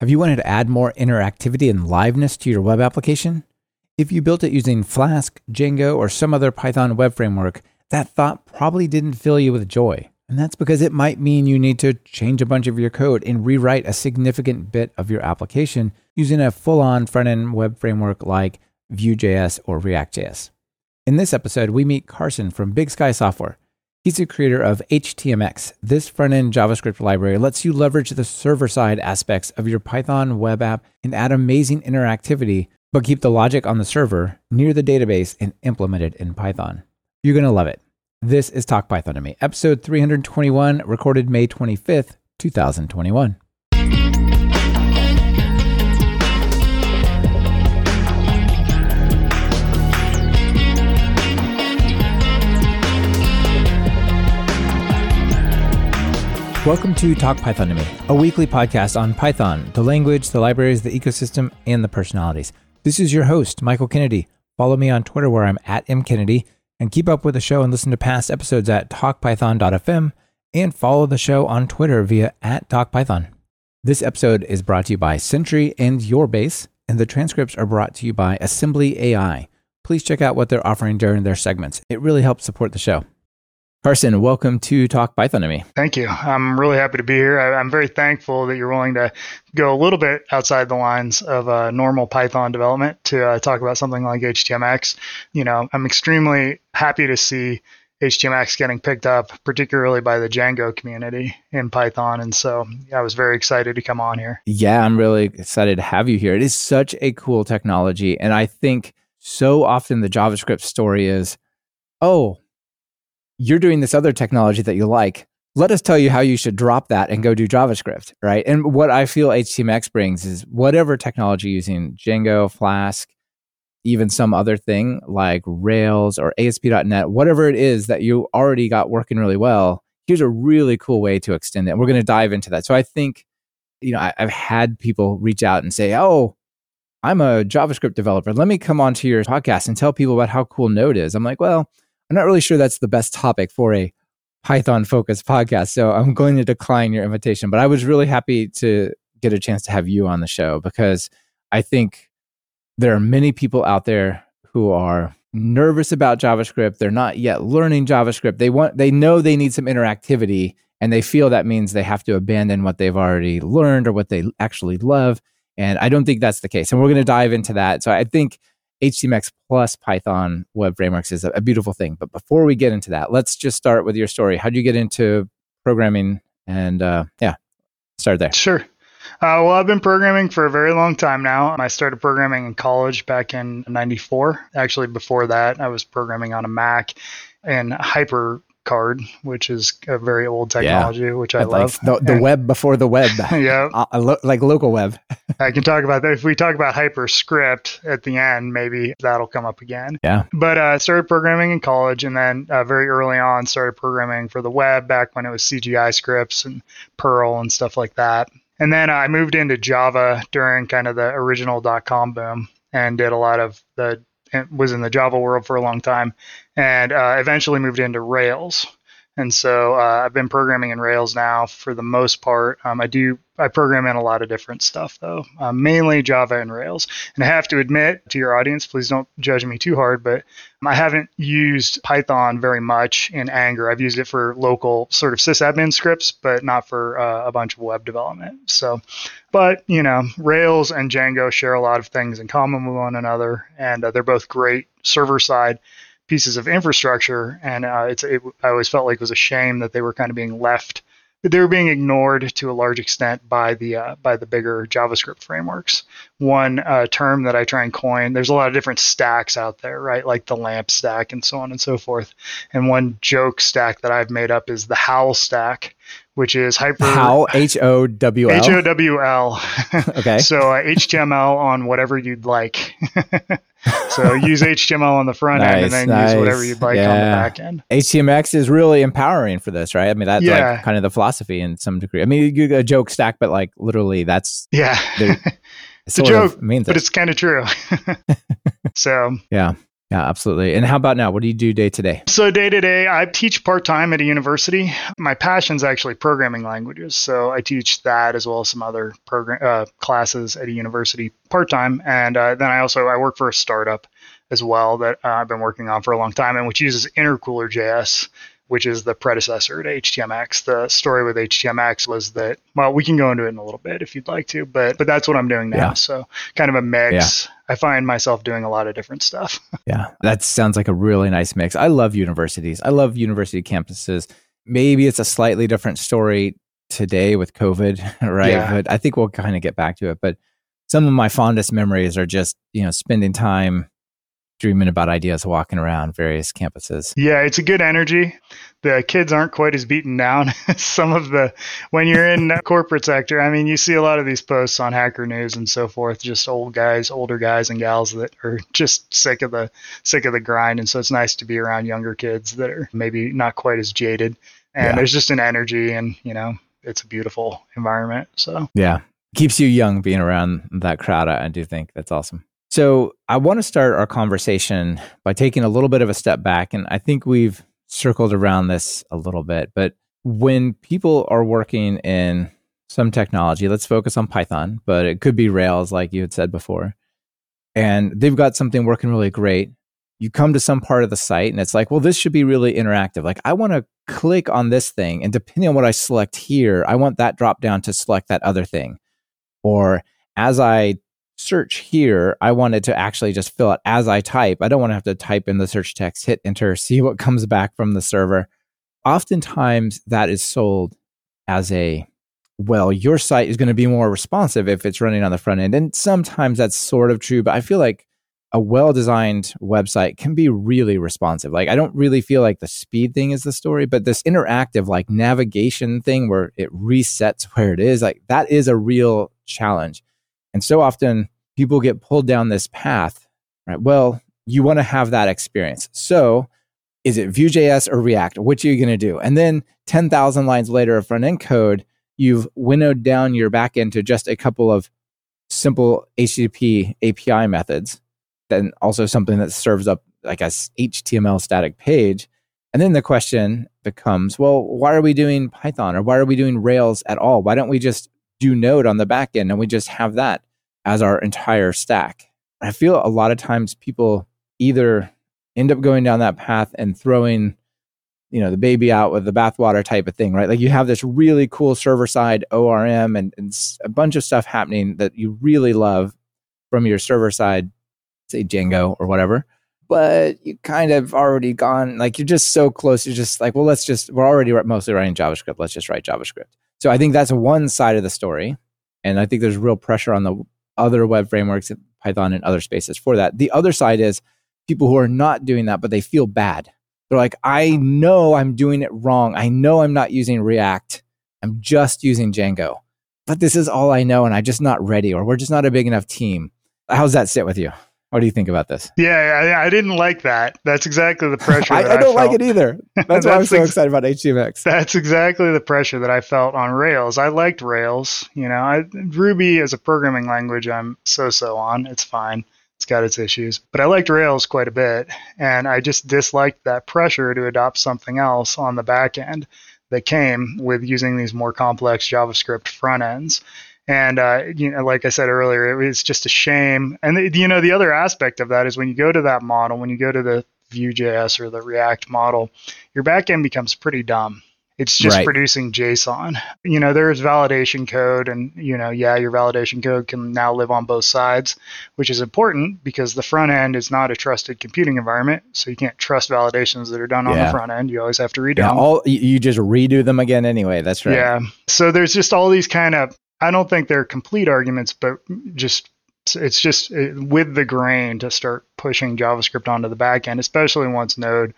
Have you wanted to add more interactivity and liveness to your web application? If you built it using Flask, Django, or some other Python web framework, that thought probably didn't fill you with joy. And that's because it might mean you need to change a bunch of your code and rewrite a significant bit of your application using a full on front end web framework like Vue.js or React.js. In this episode, we meet Carson from Big Sky Software. He's the creator of HTMX. This front end JavaScript library lets you leverage the server side aspects of your Python web app and add amazing interactivity, but keep the logic on the server near the database and implement it in Python. You're going to love it. This is Talk Python to Me, episode 321, recorded May 25th, 2021. Welcome to Talk Python to Me, a weekly podcast on Python, the language, the libraries, the ecosystem, and the personalities. This is your host, Michael Kennedy. Follow me on Twitter where I'm at mkennedy, and keep up with the show and listen to past episodes at talkpython.fm and follow the show on Twitter via at talkpython. This episode is brought to you by Sentry and Yourbase, and the transcripts are brought to you by Assembly AI. Please check out what they're offering during their segments. It really helps support the show. Carson, welcome to Talk Python to me. Thank you. I'm really happy to be here. I, am very thankful that you're willing to go a little bit outside the lines of uh, normal Python development to uh, talk about something like HTMX. You know, I'm extremely happy to see HTMX getting picked up, particularly by the Django community in Python. And so I was very excited to come on here. Yeah, I'm really excited to have you here. It is such a cool technology. And I think so often the JavaScript story is, oh, you're doing this other technology that you like. Let us tell you how you should drop that and go do JavaScript, right? And what I feel HTMX brings is whatever technology using Django, Flask, even some other thing like Rails or ASP.NET, whatever it is that you already got working really well, here's a really cool way to extend it. And we're going to dive into that. So I think, you know, I, have had people reach out and say, oh, I'm a JavaScript developer. Let me come onto your podcast and tell people about how cool Node is. I'm like, well, I'm not really sure that's the best topic for a Python focused podcast. So I'm going to decline your invitation. But I was really happy to get a chance to have you on the show because I think there are many people out there who are nervous about JavaScript. They're not yet learning JavaScript. They want they know they need some interactivity and they feel that means they have to abandon what they've already learned or what they actually love. And I don't think that's the case. And we're going to dive into that. So I think HTMX plus Python web frameworks is a, a, beautiful thing. But before we get into that, let's just start with your story. How did you get into programming? And uh, yeah, start there. Sure. Uh, well, I've been programming for a very long time now. I started programming in college back in 94. Actually, before that, I was programming on a Mac and Hyper card, which is a very old technology, yeah. which I like love. The, the web before the web. yeah. Uh, lo- like local web. I can talk about that. If we talk about HyperScript at the end, maybe that'll come up again. Yeah. But I uh, started programming in college and then uh, very early on started programming for the web back when it was CGI scripts and Perl and stuff like that. And then I moved into Java during kind of the original dot com boom and did a lot of the was in the Java world for a long time, and uh, eventually moved into Rails. And so uh, I've been programming in Rails now for the most part. Um, I do I program in a lot of different stuff though, um, mainly Java and Rails. And I have to admit to your audience, please don't judge me too hard, but I haven't used Python very much in Anger. I've used it for local sort of sysadmin scripts, but not for uh, a bunch of web development. So, but you know, Rails and Django share a lot of things in common with one another, and uh, they're both great server side pieces of infrastructure, and uh, it's it, I always felt like it was a shame that they were kind of being left that they were being ignored to a large extent by the uh, by the bigger JavaScript frameworks. One uh, term that I try and coin, there's a lot of different stacks out there, right? Like the LAMP stack and so on and so forth. And one joke stack that I've made up is the Howl stack, which is hyper Howl H O W L H O W L. Okay. so uh, HTML on whatever you'd like. so use HTML on the front nice, end and then nice. use whatever you'd like yeah. on the back end. HTMX is really empowering for this, right? I mean, that's yeah. like kind of the philosophy in some degree. I mean, you a joke stack, but like literally, that's yeah, it's a joke, but it. it's kind of true. so yeah. Yeah, absolutely. And how about now? What do you do day to day? So day to day, I teach part time at a university. My passion is actually programming languages, so I teach that as well as some other program uh, classes at a university part time. And uh, then I also I work for a startup as well that uh, I've been working on for a long time, and which uses Intercooler JS which is the predecessor to HTMX. The story with HTMX was that, well, we can go into it in a little bit if you'd like to, but but that's what I'm doing now. Yeah. So kind of a mix. Yeah. I find myself doing a lot of different stuff. yeah, that sounds like a really nice mix. I love universities. I love university campuses. Maybe it's a slightly different story today with COVID, right? Yeah. But I think we'll kind of get back to it. But some of my fondest memories are just, you know, spending time dreaming about ideas walking around various campuses. Yeah, it's a good energy. The kids aren't quite as beaten down as some of the when you're in corporate sector. I mean, you see a lot of these posts on Hacker News and so forth, just old guys, older guys and gals that are just sick of the sick of the grind and so it's nice to be around younger kids that are maybe not quite as jaded. And yeah. there's just an energy and, you know, it's a beautiful environment. So Yeah. Keeps you young being around that crowd. I do think that's awesome. So, I want to start our conversation by taking a little bit of a step back. And I think we've circled around this a little bit. But when people are working in some technology, let's focus on Python, but it could be Rails, like you had said before, and they've got something working really great. You come to some part of the site and it's like, well, this should be really interactive. Like, I want to click on this thing, and depending on what I select here, I want that drop down to select that other thing. Or as I search here, I wanted to actually just fill it as I type. I don't want to have to type in the search text, hit enter, see what comes back from the server. Oftentimes, that is sold as a well, your site is going to be more responsive if it's running on the front end. And sometimes that's sort of true, but I feel like a well designed website can be really responsive. Like, I don't really feel like the speed thing is the story, but this interactive, like navigation thing where it resets where it is, like that is a real challenge. And so often people get pulled down this path, right? Well, you want to have that experience. So is it Vue.js or React? Which are you going to do? And then 10,000 lines later of front end code, you've winnowed down your backend to just a couple of simple HTTP API methods, then also something that serves up like a HTML static page. And then the question becomes, well, why are we doing Python or why are we doing Rails at all? Why don't we just do Node on the back end and we just have that as our entire stack. I feel a lot of times people either end up going down that path and throwing you know the baby out with the bathwater type of thing right like you have this really cool server side orm and, and a bunch of stuff happening that you really love from your server side say django or whatever but you kind of already gone like you're just so close you're just like well let's just we're already mostly writing javascript let's just write javascript so I think that's one side of the story. And I think there's real pressure on the other web frameworks, Python and other spaces for that. The other side is people who are not doing that, but they feel bad. They're like, I know I'm doing it wrong. I know I'm not using React. I'm just using Django. But this is all I know, and I'm just not ready, or we're just not a big enough team. How's that sit with you? What do you think about this? Yeah, I, I didn't like that. That's exactly the pressure. I, I, don't like it either. That's, that's why I'm so ex- excited about HTMX. That's exactly the pressure that I felt on Rails. I liked Rails. You know, I, Ruby as a programming language, I'm so-so on. It's fine. It's got its issues, but I liked Rails quite a bit, and I just disliked that pressure to adopt something else on the back end that came with using these more complex JavaScript front ends. And uh, you know, like I said earlier, it was just a shame. And the, you know, the other aspect of that is when you go to that model, when you go to the Vue.js or the React model, your backend becomes pretty dumb. It's just right. producing JSON. You know, there's validation code, and you know, yeah, your validation code can now live on both sides, which is important because the front end is not a trusted computing environment, so you can't trust validations that are done yeah. on the front end. You always have to redo yeah, them. All you just redo them again anyway. That's right. Yeah. So there's just all these kind of I don't think they're complete arguments, but just it's just with the grain to start pushing JavaScript onto the back end, especially once Node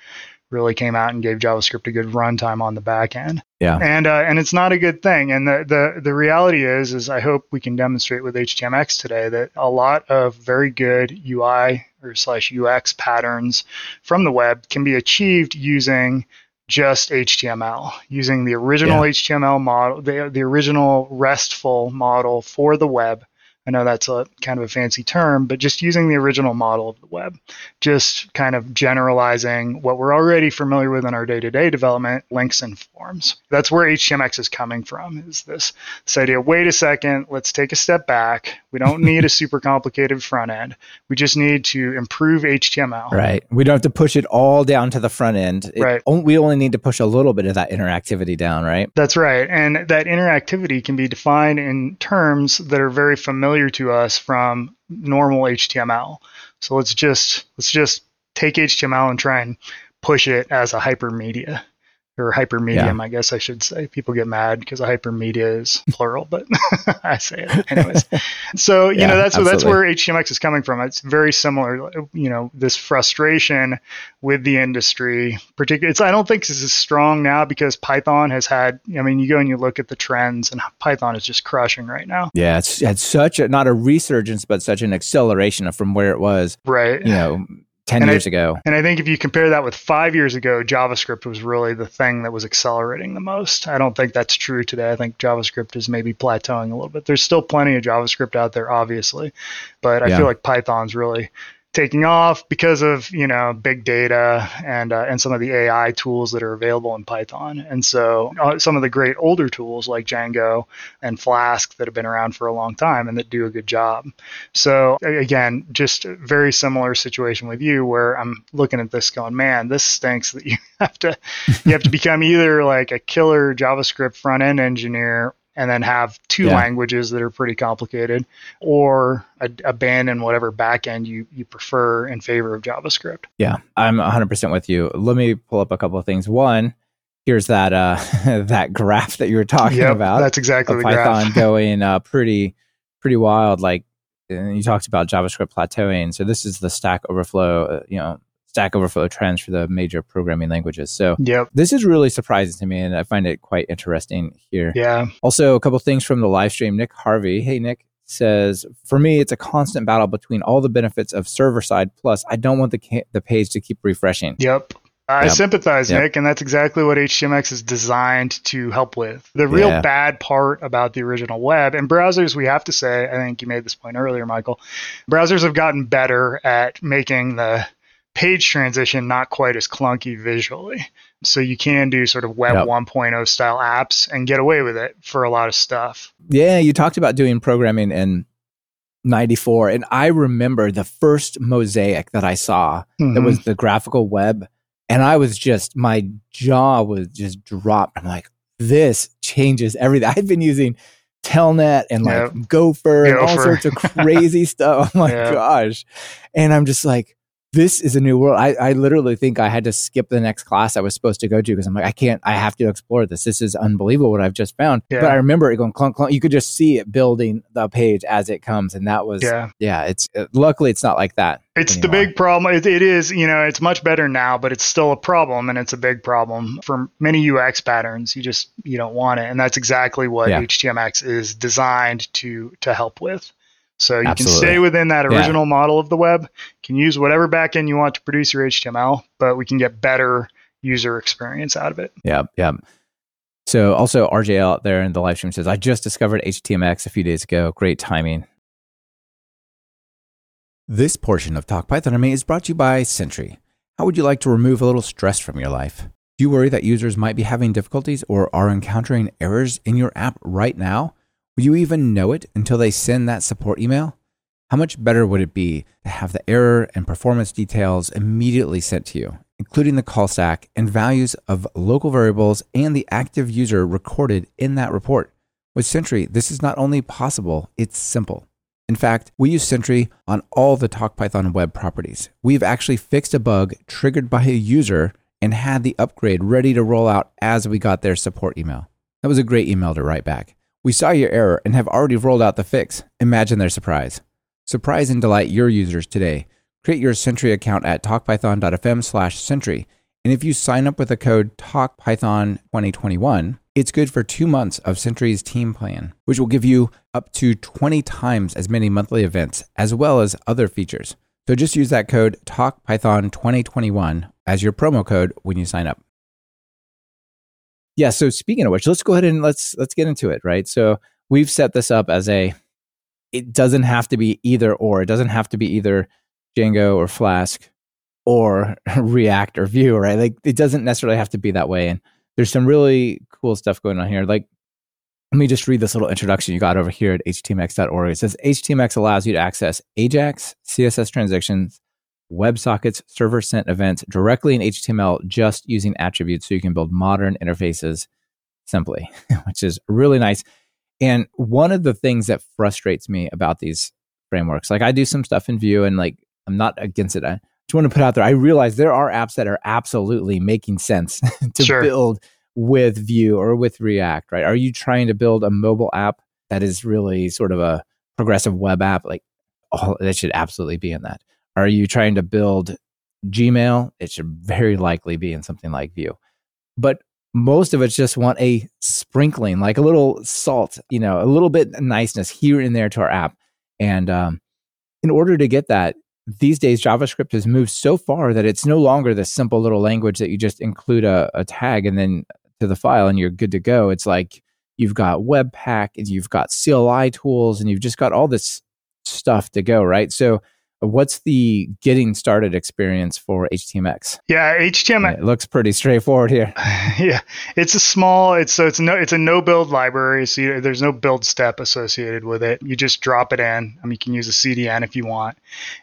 really came out and gave JavaScript a good runtime on the back end. Yeah. And uh, and it's not a good thing. And the, the the reality is is I hope we can demonstrate with HTMX today that a lot of very good UI or slash UX patterns from the web can be achieved using just HTML, using the original yeah. HTML model, the, the original RESTful model for the web, I know that's a kind of a fancy term, but just using the original model of the web, just kind of generalizing what we're already familiar with in our day-to-day development, links and forms. That's where HTMX is coming from. Is this this idea? Wait a second, let's take a step back. We don't need a super complicated front end. We just need to improve HTML. Right. We don't have to push it all down to the front end. It, right. We only need to push a little bit of that interactivity down, right? That's right. And that interactivity can be defined in terms that are very familiar to us from normal HTML. So let's just let's just take HTML and try and push it as a hypermedia or hypermedium, yeah. I guess I should say. People get mad because hypermedia is plural, but I say it anyways. so you yeah, know that's absolutely. that's where HTMX is coming from. It's very similar. You know this frustration with the industry, particularly. It's I don't think this is strong now because Python has had. I mean, you go and you look at the trends, and Python is just crushing right now. Yeah, it's had such a not a resurgence, but such an acceleration from where it was. Right. You know 10 and years I, ago. And I think if you compare that with five years ago, JavaScript was really the thing that was accelerating the most. I don't think that's true today. I think JavaScript is maybe plateauing a little bit. There's still plenty of JavaScript out there, obviously, but I yeah. feel like Python's really taking off because of you know big data and uh, and some of the AI tools that are available in Python. And so uh, some of the great older tools like Django and Flask that have been around for a long time and that do a good job. So again, just a very similar situation with you where I'm looking at this going, man, this stinks that you have to you have to become either like a killer JavaScript front end engineer and then have two yeah. languages that are pretty complicated, or abandon whatever backend you, you prefer in favor of JavaScript. Yeah, I'm 100% with you. Let me pull up a couple of things. One, here's that uh, that graph that you were talking yep, about. That's exactly the Python graph. going uh, pretty pretty wild. Like you talked about JavaScript plateauing. So this is the Stack Overflow. Uh, you know, Stack Overflow trends for the major programming languages. So yep. this is really surprising to me, and I find it quite interesting here. Yeah. Also, a couple things from the live stream. Nick Harvey, hey Nick, says for me it's a constant battle between all the benefits of server side plus I don't want the ca- the page to keep refreshing. Yep. I yep. sympathize, yep. Nick, and that's exactly what HTMX is designed to help with. The real yeah. bad part about the original web and browsers, we have to say, I think you made this point earlier, Michael. Browsers have gotten better at making the page transition not quite as clunky visually. So you can do sort of web yep. 1.0 style apps and get away with it for a lot of stuff. Yeah, you talked about doing programming in 94 and I remember the first mosaic that I saw mm-hmm. that was the graphical web and I was just my jaw was just dropped. I'm like this changes everything. I've been using Telnet and like yep. Gopher, Gopher, and all sorts of crazy stuff. Oh my yep. gosh. And I'm just like, this is a new world. I, I literally think I had to skip the next class I was supposed to go to because I'm like, I can't, I have to explore this. This is unbelievable what I've just found. Yeah. But I remember it going clunk, clunk. You could just see it building the page as it comes. And that was, yeah, yeah it's, it, luckily it's not like that. It's anymore. the big problem. It, it is, you know, it's much better now, but it's still a problem and it's a big problem for many UX patterns. You just, you don't want it. And that's exactly what yeah. HTMX is designed to, to help with. So you Absolutely. can stay within that original yeah. model of the web, can use whatever backend you want to produce your HTML, but we can get better user experience out of it. Yeah, yeah. So also RJ out there in the live stream says, I just discovered HTMX a few days ago. Great timing. This portion of Talk Python to Me is brought to you by Sentry. How would you like to remove a little stress from your life? Do you worry that users might be having difficulties or are encountering errors in your app right now? Will you even know it until they send that support email? How much better would it be to have the error and performance details immediately sent to you, including the call stack and values of local variables and the active user recorded in that report? With Sentry, this is not only possible, it's simple. In fact, we use Sentry on all the TalkPython web properties. We've actually fixed a bug triggered by a user and had the upgrade ready to roll out as we got their support email. That was a great email to write back. We saw your error and have already rolled out the fix. Imagine their surprise. Surprise and delight your users today. Create your Sentry account at talkpython.fm slash Sentry. And if you sign up with the code TalkPython2021, it's good for two months of Sentry's team plan, which will give you up to 20 times as many monthly events, as well as other features. So just use that code TalkPython2021 as your promo code when you sign up yeah so speaking of which let's go ahead and let's let's get into it right so we've set this up as a it doesn't have to be either or. It doesn't have to be either Django or Flask or React or Vue, right? Like it doesn't necessarily have to be that way. And there's some really cool stuff going on here. Like, let me just read this little introduction you got over here at htmx.org. It says HTMX allows you to access AJAX, CSS transitions, WebSockets, server sent events directly in HTML just using attributes so you can build modern interfaces simply, which is really nice. And one of the things that frustrates me about these frameworks, like I do some stuff in Vue and like I'm not against it. I just want to put out there, I realize there are apps that are absolutely making sense to sure. build with Vue or with React, right? Are you trying to build a mobile app that is really sort of a progressive web app? Like, oh, that should absolutely be in that. Are you trying to build Gmail? It should very likely be in something like Vue. But most of us just want a sprinkling, like a little salt, you know, a little bit niceness here and there to our app. And um, in order to get that, these days JavaScript has moved so far that it's no longer the simple little language that you just include a, a tag and then to the file and you're good to go. It's like you've got Webpack and you've got CLI tools and you've just got all this stuff to go, right? So What's the getting started experience for HTMX? Yeah, HTMX it looks pretty straightforward here. yeah, it's a small. It's so it's no it's a no build library. So you, there's no build step associated with it. You just drop it in. I mean, you can use a CDN if you want.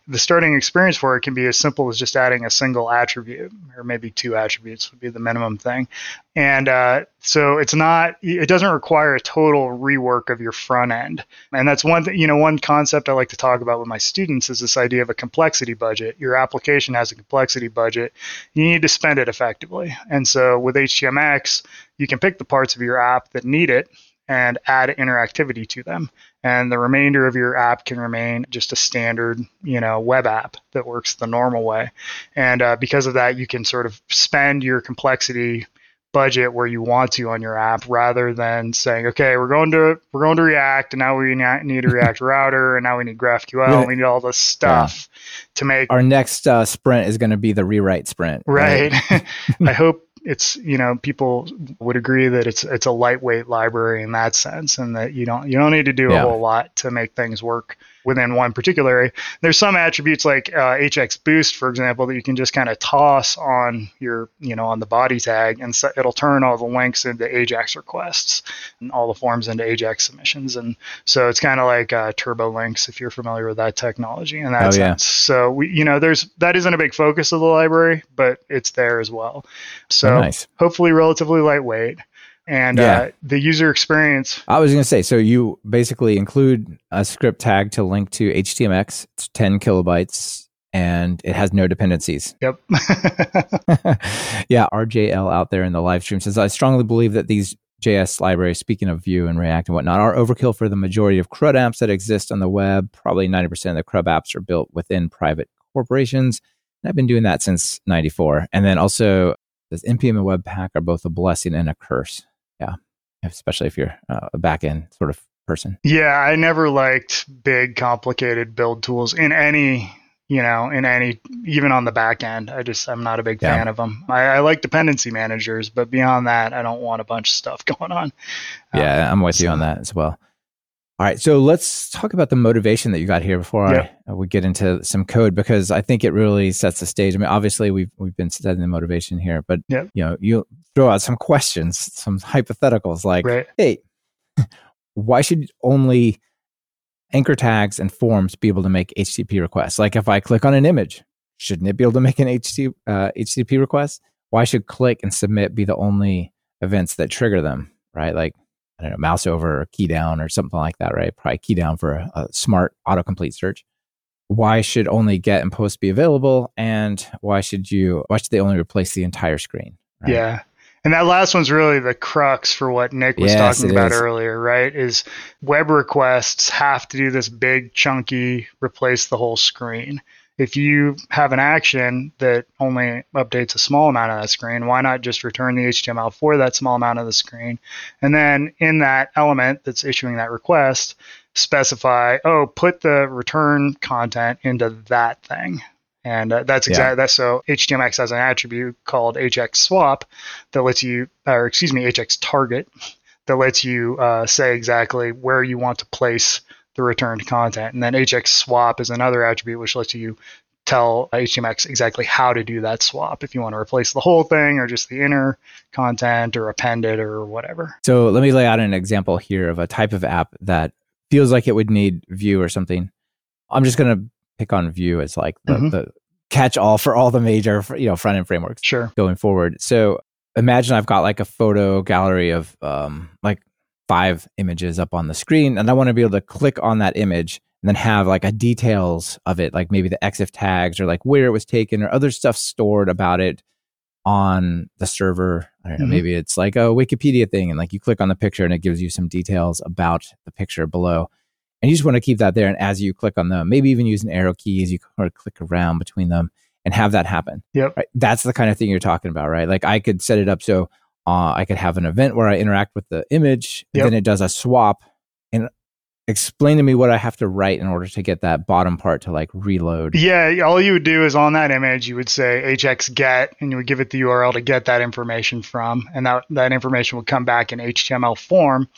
The starting experience for it can be as simple as just adding a single attribute, or maybe two attributes would be the minimum thing. And uh, so it's not, it doesn't require a total rework of your front end. And that's one, you know, one concept I like to talk about with my students is this idea of a complexity budget. Your application has a complexity budget. You need to spend it effectively. And so with HTMX, you can pick the parts of your app that need it and add interactivity to them. And the remainder of your app can remain just a standard, you know, web app that works the normal way. And uh, because of that, you can sort of spend your complexity budget where you want to on your app rather than saying okay we're going to we're going to react and now we need a react router and now we need graphql and we need all this stuff yeah. to make our next uh, sprint is going to be the rewrite sprint right, right? i hope it's you know people would agree that it's it's a lightweight library in that sense and that you don't you don't need to do yeah. a whole lot to make things work within one particular area. There's some attributes like uh, HX Boost, for example, that you can just kind of toss on your, you know, on the body tag, and so it'll turn all the links into AJAX requests and all the forms into AJAX submissions. And so it's kind of like uh, Turbo Links, if you're familiar with that technology in that oh, sense. Yeah. So we, you know, there's that isn't a big focus of the library, but it's there as well. So oh, nice. hopefully relatively lightweight and yeah. uh, the user experience. I was going to say, so you basically include a script tag to link to HTMX. It's 10 kilobytes and it has no dependencies. Yep. yeah, RJL out there in the live stream says, I strongly believe that these JS libraries, speaking of Vue and React and whatnot, are overkill for the majority of CRUD apps that exist on the web. Probably 90% of the CRUD apps are built within private corporations. And I've been doing that since 94. And then also, does NPM and Webpack are both a blessing and a curse yeah, especially if you're uh, a back end sort of person. Yeah, I never liked big, complicated build tools in any you know, in any, even on the back end. I just, I'm not a big yeah. fan of them. I, I, like dependency managers, but beyond that, I don't want a bunch of stuff going on. Yeah, um, I'm with so. you on that as well. All right, so let's talk about the motivation that you got here before yep. I, uh, we get into some code because I think it really sets the stage. I mean, obviously we've we've been setting the motivation here, but yeah. you know, you throw out some questions, some hypotheticals like, right. "Hey, why should only anchor tags and forms be able to make HTTP requests? Like, if I click on an image, shouldn't it be able to make an HTTP, uh, HTTP request? Why should click and submit be the only events that trigger them? Right, like." I don't know, mouse over or key down or something like that, right? Probably key down for a, a smart autocomplete search. Why should only get and post be available? And why should you, why should they only replace the entire screen? Right? Yeah. And that last one's really the crux for what Nick was yes, talking about is. earlier, right? Is web requests have to do this big, chunky, replace the whole screen if you have an action that only updates a small amount of that screen, why not just return the HTML for that small amount of the screen? And then in that element that's issuing that request, specify, oh, put the return content into that thing. And uh, that's exactly yeah. that. So HTMX has an attribute called HX swap that lets you, or excuse me, HX target that lets you uh, say exactly where you want to place the returned content. And then HX swap is another attribute which lets you tell HTMX exactly how to do that swap if you want to replace the whole thing or just the inner content or append it or whatever. So let me lay out an example here of a type of app that feels like it would need Vue or something. I'm just going to pick on Vue as like the, mm-hmm. the catch all for all the major you know front end frameworks sure going forward so imagine i've got like a photo gallery of um like five images up on the screen and i want to be able to click on that image and then have like a details of it like maybe the exif tags or like where it was taken or other stuff stored about it on the server i don't know mm-hmm. maybe it's like a wikipedia thing and like you click on the picture and it gives you some details about the picture below and you just want to keep that there. And as you click on them, maybe even use an arrow key as you kind of click around between them and have that happen. Yep. Right? That's the kind of thing you're talking about, right? Like I could set it up so uh, I could have an event where I interact with the image, yep. then it does a swap and explain to me what I have to write in order to get that bottom part to like reload. Yeah, all you would do is on that image, you would say hx get, and you would give it the URL to get that information from, and that that information would come back in HTML form,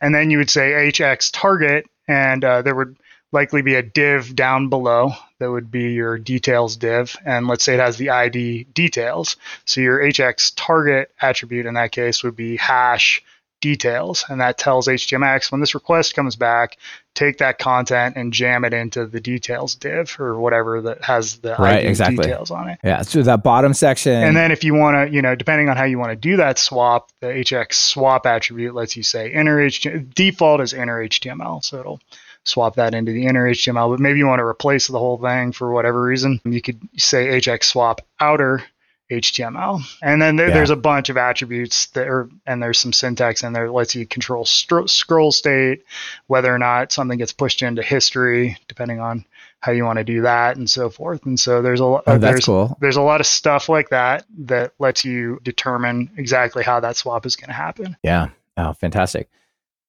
and then you would say hx target, and uh, there would likely be a div down below that would be your details div. And let's say it has the id details. So your hx target attribute in that case would be hash details and that tells htmx when this request comes back take that content and jam it into the details div or whatever that has the right, exactly. details on it yeah so that bottom section and then if you want to you know depending on how you want to do that swap the hx swap attribute lets you say inner html default is inner html so it'll swap that into the inner HTML. But maybe you want to replace the whole thing for whatever reason. You could say HX swap outer HTML. And then there, yeah. there's a bunch of attributes that are, and there's some syntax in there that lets you control stro- scroll state, whether or not something gets pushed into history, depending on how you want to do that and so forth. And so there's a oh, there's, cool. there's a lot of stuff like that that lets you determine exactly how that swap is going to happen. Yeah. Oh, fantastic.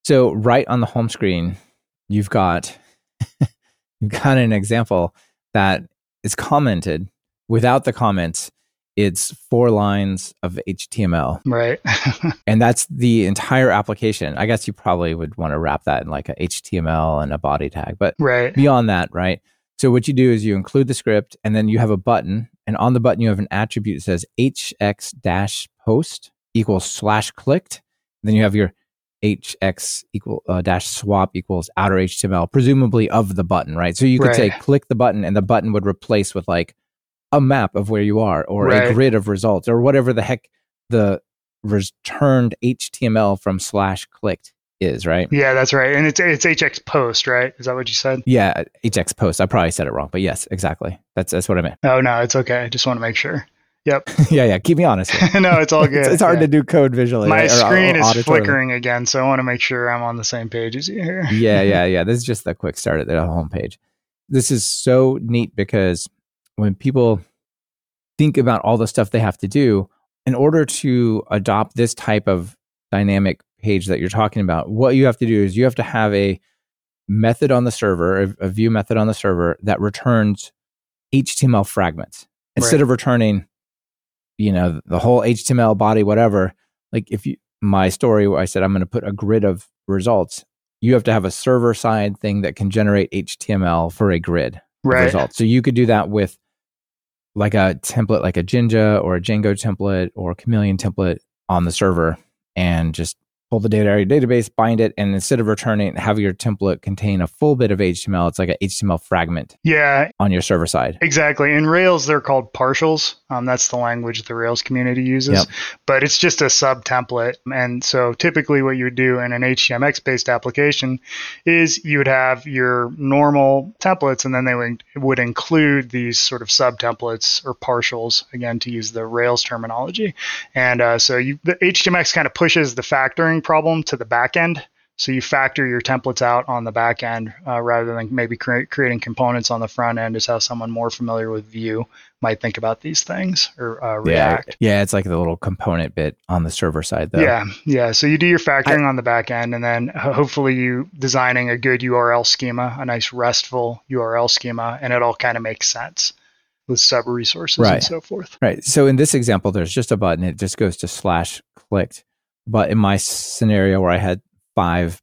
So right on the home screen, you've got you've got an example that is commented without the comments it's four lines of html right. And that's the entire application. I guess you probably would want to wrap that in like a html and a body tag but right. beyond that right? So what you do is you include the script and then you have a button and on the button you have an attribute that says hx dash post equals slash clicked. Then you have your hx equal uh, dash swap equals outer html presumably of the button right? So you could right. say click the button and the button would replace with like a map of where you are or right. a grid of results or whatever the heck the returned html from slash clicked is right yeah that's right and it's it's hx post right is that what you said yeah uh, hx post i probably said it wrong but yes exactly that's that's what i meant oh no it's okay i just want to make sure Yep. yeah, yeah. Keep me honest. no, it's all good. it's, it's hard yeah. to do code visually. My right? screen or, or is flickering again, so I want to make sure I'm on the same page as you here. yeah, yeah, yeah. This is just the quick start at the homepage. This is so neat because when people think about all the stuff they have to do in order to adopt this type of dynamic page that you're talking about, what you have to do is you have to have a method on the server, a, a view method on the server that returns HTML fragments instead right. of returning you know the whole html body whatever like if you my story where i said i'm going to put a grid of results you have to have a server side thing that can generate html for a grid right. results so you could do that with like a template like a jinja or a django template or a chameleon template on the server and just pull the data out of your database, bind it, and instead of returning, have your template contain a full bit of HTML. It's like an HTML fragment. Yeah. On your server side. Exactly. In Rails, they're called partials. Um, that's the language the Rails community uses. Yep. But it's just a sub template. And so typically what you would do in an HTMX based application is you would have your normal templates and then they would, would include these sort of sub templates or partials, again, to use the Rails terminology. And uh, so you, the HTMX kind of pushes the factoring problem to the back end. So you factor your templates out on the back end uh, rather than maybe cre- creating components on the front end is how someone more familiar with Vue might think about these things or uh, React. Yeah, yeah, it's like the little component bit on the server side though. Yeah, yeah. So you do your factoring I, on the back end and then hopefully you designing a good URL schema, a nice RESTful URL schema, and it all kind of makes sense with sub resources right. and so forth. Right. So in this example, there's just a button. It just goes to slash clicked but in my scenario where I had five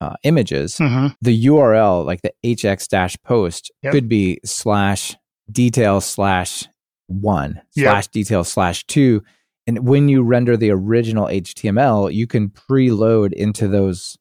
uh, images, hmm the URL, like the hx dash post, Yep. could be slash detail slash one Yep. slash detail slash two. And when you render the original HTML, you can preload into those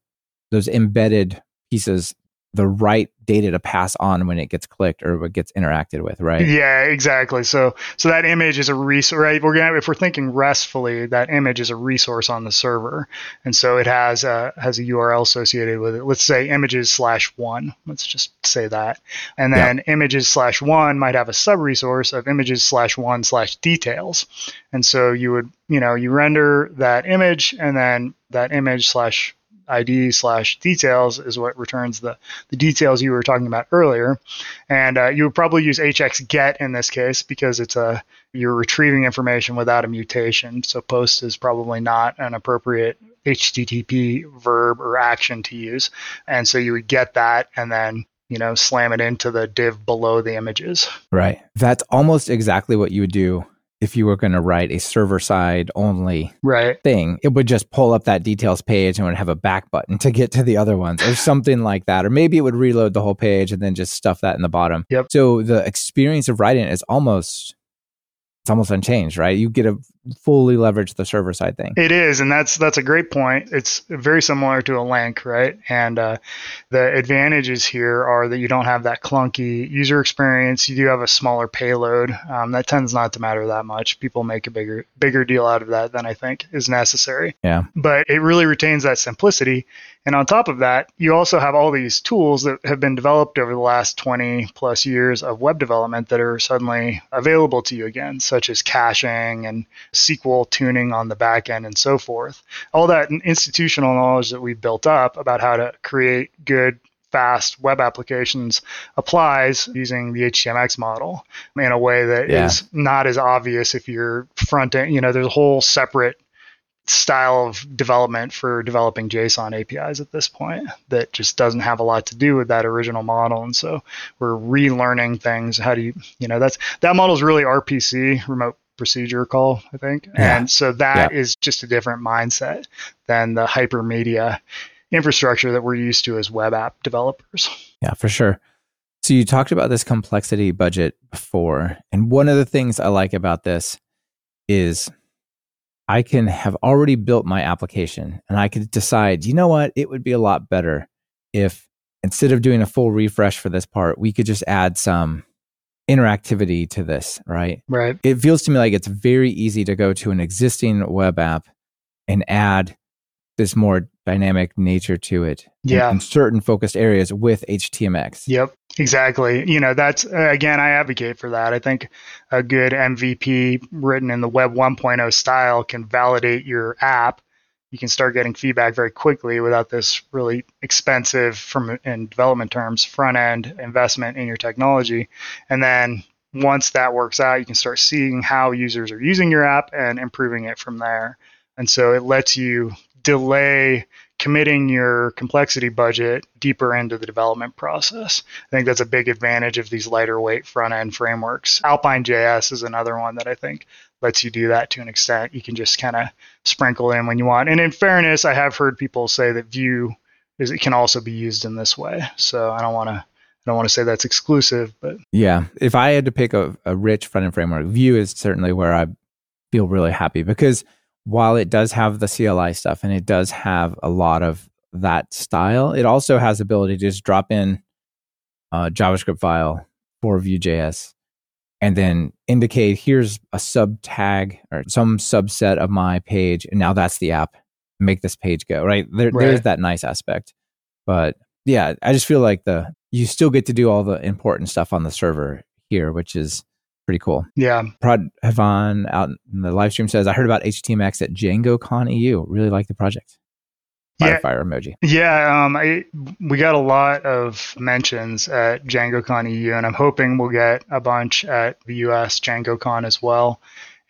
those embedded pieces the right data to pass on when it gets clicked or what gets interacted with, right? Yeah, exactly. So so that image is a resource, right? We're gonna if we're thinking restfully, that image is a resource on the server, and so it has a has a URL associated with it. Let's say images slash one. Let's just say that, and then images slash one might have a sub resource of images slash one slash details, and so you would you know you render that image, and then that image slash ID slash details is what returns the the details you were talking about earlier. And uh, you would probably use hx get in this case because it's a you're retrieving information without a mutation. So post is probably not an appropriate http verb or action to use. And so you would get that and then you know slam it into the div below the images. Right. That's almost exactly what you would do if you were going to write a server side only right thing. It would just pull up that details page and would have a back button to get to the other ones or something like that. Or maybe it would reload the whole page and then just stuff that in the bottom. Yep. So the experience of writing it is almost it's almost unchanged, right? You get to fully leverage the server side thing. It is, and that's that's a great point. It's very similar to a link, right? And uh, the advantages here are that you don't have that clunky user experience. You do have a smaller payload. Um, that tends not to matter that much. People make a bigger bigger deal out of that than I think is necessary. Yeah. But it really retains that simplicity. And on top of that, you also have all these tools that have been developed over the last 20 plus years of web development that are suddenly available to you again, such as caching and SQL tuning on the back end and so forth. All that institutional knowledge that we've built up about how to create good, fast web applications applies using the HTMX model in a way that is Yeah. not as obvious if you're front end. You know, there's a whole separate style of development for developing JSON APIs at this point that just doesn't have a lot to do with that original model. And so we're relearning things. How do you, you know, that's that model is really RPC, remote procedure call, I think. Yeah. And so that is just a different mindset than the hypermedia infrastructure that we're used to as web app developers. Yeah, for sure. So you talked about this complexity budget before, and one of the things I like about this is I can have already built my application and I could decide, you know what, it would be a lot better if instead of doing a full refresh for this part, we could just add some interactivity to this, right? Right. It feels to me like it's very easy to go to an existing web app and add this more dynamic nature to it Yeah. in certain focused areas with HTMX. Yep, exactly. You know, that's again, I advocate for that. I think a good MVP written in the Web 1.0 style can validate your app. You can start getting feedback very quickly without this really expensive, from in development terms, front end investment in your technology. And then once that works out, you can start seeing how users are using your app and improving it from there. And so it lets you delay committing your complexity budget deeper into the development process. I think that's a big advantage of these lighter weight front end frameworks. Alpine JS is another one that I think lets you do that to an extent. You can just kind of sprinkle in when you want. And in fairness, I have heard people say that Vue is it can also be used in this way. So I don't want to I don't want to say that's exclusive, but Yeah. If I had to pick a, a rich front end framework, Vue is certainly where I feel really happy because while it does have the CLI stuff and it does have a lot of that style, it also has ability to just drop in a JavaScript file for Vue.js and then indicate here's a sub tag or some subset of my page. And now that's the app. Make this page go, right? There, There's that nice aspect. But yeah, I just feel like the you still get to do all the important stuff on the server here, which is pretty cool. yeah, Prod Havan out in the live stream says, I heard about HTMX at DjangoCon EU. Really like the project. Fire Yeah. fire emoji. Yeah, um, I, we got a lot of mentions at DjangoCon EU, and I'm hoping we'll get a bunch at the US DjangoCon as well.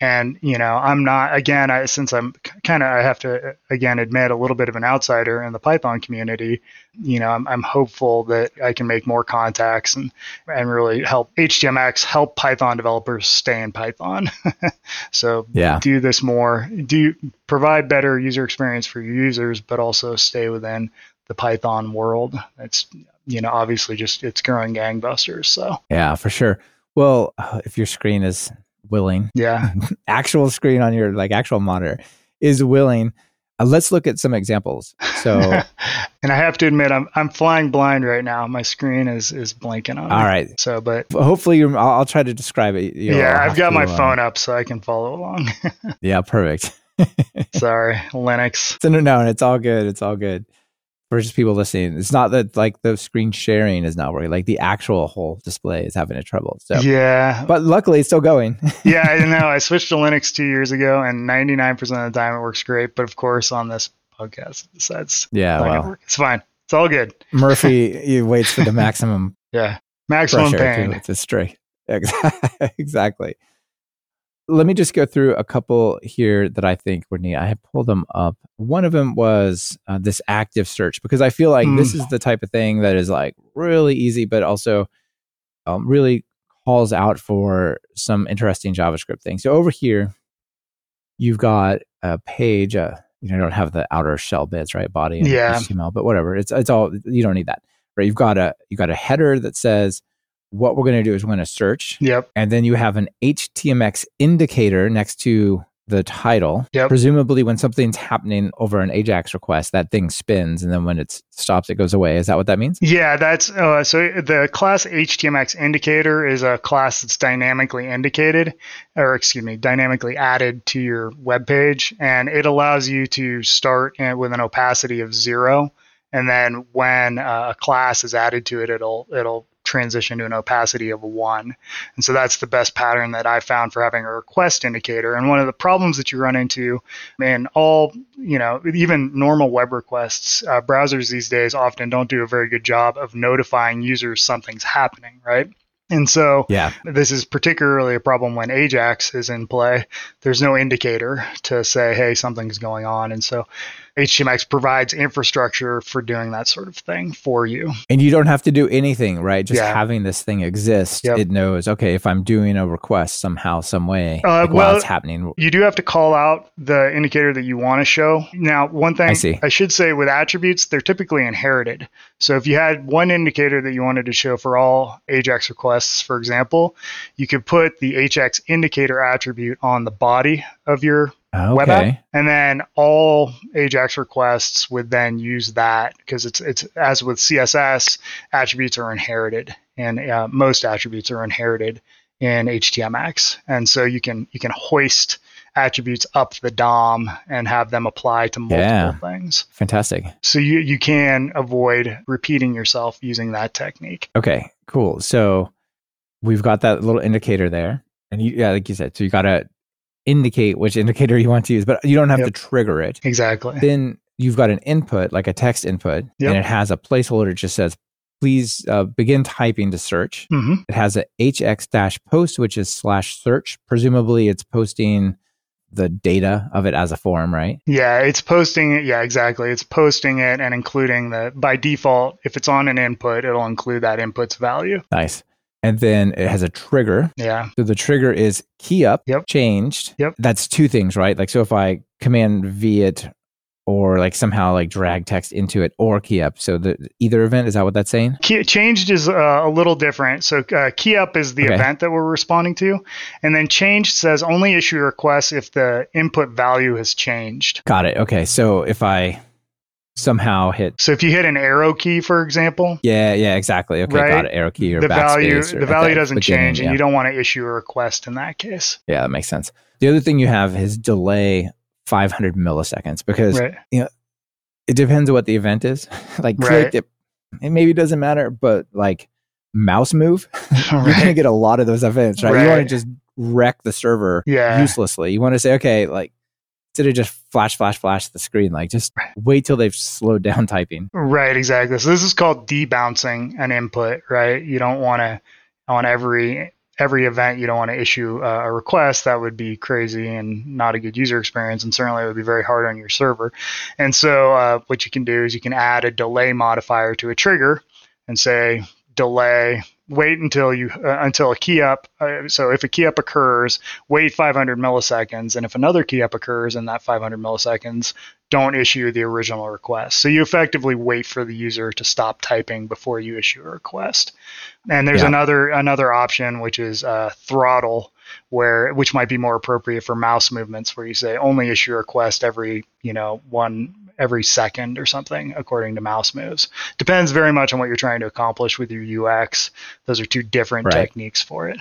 And you know, I'm not again, I, since I'm kind of, I have to again admit a little bit of an outsider in the Python community. You know, I'm, I'm hopeful that I can make more contacts and and really help HTMX help Python developers stay in Python. so Yeah. do this more, do provide better user experience for your users, but also stay within the Python world. It's you know obviously just it's growing gangbusters. So Yeah, for sure. Well, if your screen is willing, yeah, actual screen on your like actual monitor is willing, uh, let's look at some examples. So, and I have to admit, I'm I'm flying blind right now. My screen is is blinking on. All right. So, but Hopefully, I'll, I'll try to describe it. You'll yeah, I've got to, my uh, phone up so I can follow along. Yeah, perfect. Sorry, Linux. So no, no, it's all good. It's all good. For just people listening, it's not that like the screen sharing is not working. Like the actual whole display is having a trouble. So, Yeah, but luckily it's still going. yeah, I know. I switched to Linux two years ago, and 99% of the time it works great. But of course, on this podcast, it decides yeah, well, it's fine. It's all good. Murphy waits for the maximum Yeah, maximum pressure pain. to, to stray. exactly. Let me just go through a couple here that I think were neat. I have pulled them up. One of them was uh, this active search because I feel like this Mm. is the type of thing that is like really easy, but also um, really calls out for some interesting JavaScript things. So over here, you've got a page. Uh, you know, don't have the outer shell bits, right? Body and Yeah. HTML, but whatever. It's it's all you don't need that, right? You've got a you got a header that says what we're going to do is we're going to search, Yep. and then you have an HTMX indicator next to the title. Yep. Presumably, when something's happening over an AJAX request, that thing spins, and then when it stops, it goes away. Is that what that means? Yeah, that's uh, so the class HTMX indicator is a class that's dynamically indicated, or excuse me, dynamically added to your web page, and it allows you to start with an opacity of zero, and then when uh, a class is added to it, it'll it'll transition to an opacity of one. And so that's the best pattern that I found for having a request indicator. And one of the problems that you run into in all, you know, even normal web requests, uh, browsers these days often don't do a very good job of notifying users something's happening, right? And so Yeah. this is particularly a problem when Ajax is in play. There's no indicator to say, hey, something's going on. And so HTMX provides infrastructure for doing that sort of thing for you. And you don't have to do anything, right? Just Yeah. having this thing exist, Yep. it knows, okay, if I'm doing a request somehow, some way, Uh, like while it's happening. You do have to call out the indicator that you want to show. Now, one thing I see. should say with attributes, they're typically inherited. So if you had one indicator that you wanted to show for all Ajax requests, for example, you could put the HX indicator attribute on the body of your web app, and then all Ajax requests would then use that because it's it's as with CSS, attributes are inherited, and uh, most attributes are inherited in HTMX, and so you can you can hoist attributes up the DOM and have them apply to multiple Yeah. things. Fantastic. So you you can avoid repeating yourself using that technique. Okay, cool. So we've got that little indicator there. And you, yeah, like you said, so you got to indicate which indicator you want to use, but you don't have Yep. to trigger it. Exactly. Then you've got an input, like a text input, Yep. and it has a placeholder that just says, please uh, begin typing to search. hmm It has a hx dash post, which is slash search. Presumably, it's posting the data of it as a form, right? Yeah, it's posting it. Yeah, exactly. It's posting it and including the by default. If it's on an input, it'll include that input's value. Nice. And then it has a trigger. Yeah. So the trigger is key up, Yep. changed. Yep. That's two things, right? Like, so if I command V it or like somehow like drag text into it or key up. So the either event, is that what that's saying? Key, changed is uh, a little different. So uh, key up is the Okay. event that we're responding to, and then changed says only issue requests if the input value has changed. Got it. Okay. So if I somehow hit, So if you hit an arrow key, for example, yeah, yeah, exactly. Okay. Right. Got it. Arrow key or the value or the value doesn't change, yeah. and you don't want to issue a request in that case. Yeah, that makes sense. The other thing you have is delay 500 milliseconds because Right. it depends on what the event is. like Right. it, it maybe doesn't matter, but like mouse move, you're going to get a lot of those events, right? You want to just wreck the server Yeah. uselessly. You want to say, okay, like instead of just flash, flash, flash the screen, like just wait till they've slowed down typing. Right, exactly. So this is called debouncing an input, right? You don't want to on every every event you don't want to issue a request that would be crazy and not a good user experience and certainly it would be very hard on your server and so uh, what you can do is you can add a delay modifier to a trigger and say delay wait until you uh, until a key up uh, so if a key up occurs wait 500 milliseconds and if another key up occurs in that 500 milliseconds don't issue the original request so you effectively wait for the user to stop typing before you issue a request and there's Yeah. another another option which is uh, throttle where which might be more appropriate for mouse movements where you say only issue a request every you know one every second or something according to mouse moves depends very much on what you're trying to accomplish with your ux those are two different Right. techniques for it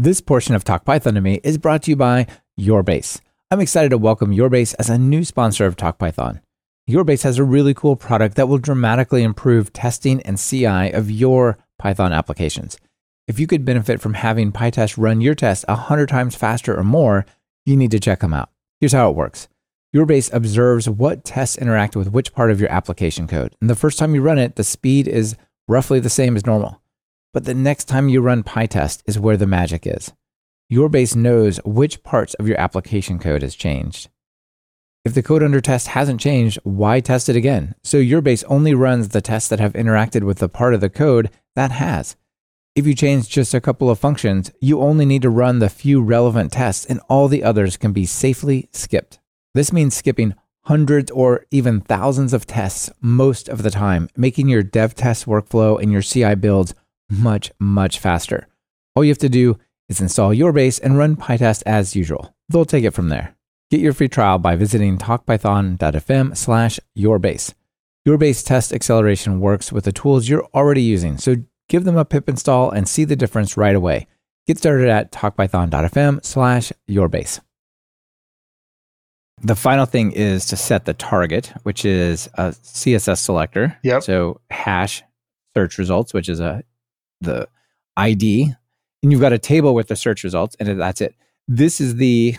This portion of Talk Python to me is brought to you by Yourbase. I'm excited to welcome Yourbase as a new sponsor of Talk Python. Yourbase has a really cool product that will dramatically improve testing and CI of your Python applications. If you could benefit from having PyTest run your tests 100 times faster or more, you need to check them out. Here's how it works. Yourbase observes what tests interact with which part of your application code. And the first time you run it, the speed is roughly the same as normal. But the next time you run PyTest is where the magic is. Yourbase knows which parts of your application code has changed. If the code under test hasn't changed, why test it again? So Yourbase only runs the tests that have interacted with the part of the code that has. If you change just a couple of functions, you only need to run the few relevant tests and all the others can be safely skipped. This means skipping hundreds or even thousands of tests most of the time, making your dev test workflow and your CI builds much, much faster. All you have to do is install Yourbase and run PyTest as usual. They'll take it from there. Get your free trial by visiting talkpython.fm slash yourbase. Yourbase test acceleration works with the tools you're already using, so give them a pip install and see the difference right away. Get started at talkpython.fm slash yourbase. The final thing is to set the target, which is a CSS selector. Yep. So hash search results, which is a the ID, and you've got a table with the search results, and that's it. This is the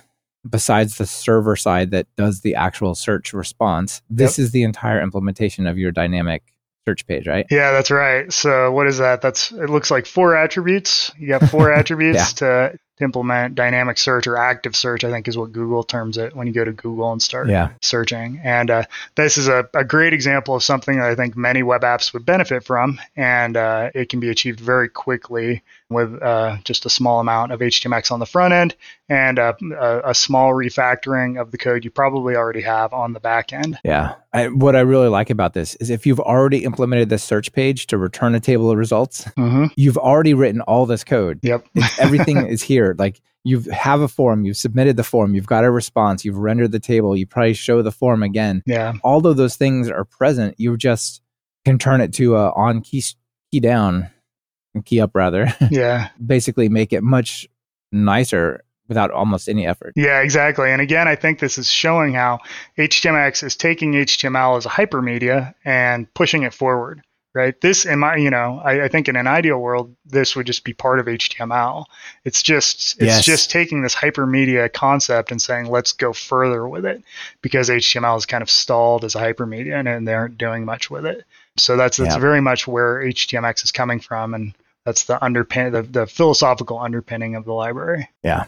besides the server side that does the actual search response. This is the entire implementation of your dynamic search page, right? Yeah, that's right. So what is that? That's it looks like four attributes. You got four attributes to, to implement dynamic search or active search, I think is what Google terms it when you go to Google and start Yeah. searching. And uh, this is a, a great example of something that I think many web apps would benefit from. And uh, it can be achieved very quickly with uh, just a small amount of HTMX on the front end and uh, a, a small refactoring of the code you probably already have on the back end. Yeah. I, what I really like about this is if you've already implemented this search page to return a table of results, Mm-hmm. you've already written all this code. Yep. Everything is here. Like you have a form, you've submitted the form, you've got a response, you've rendered the table, you probably show the form again. Yeah. All of those things are present. You just can turn it to a on key key down, key up rather. Yeah. Basically, make it much nicer without almost any effort. Yeah, exactly. And again, I think this is showing how HTMX is taking HTML as a hypermedia and pushing it forward. Right. This, in my, you know, I, I think in an ideal world, this would just be part of HTML. It's just, it's Yes. just taking this hypermedia concept and saying, let's go further with it, because HTML is kind of stalled as a hypermedia and, and they aren't doing much with it. So that's that's Yeah. very much where HTMX is coming from, and that's the underpin, the, the philosophical underpinning of the library. Yeah,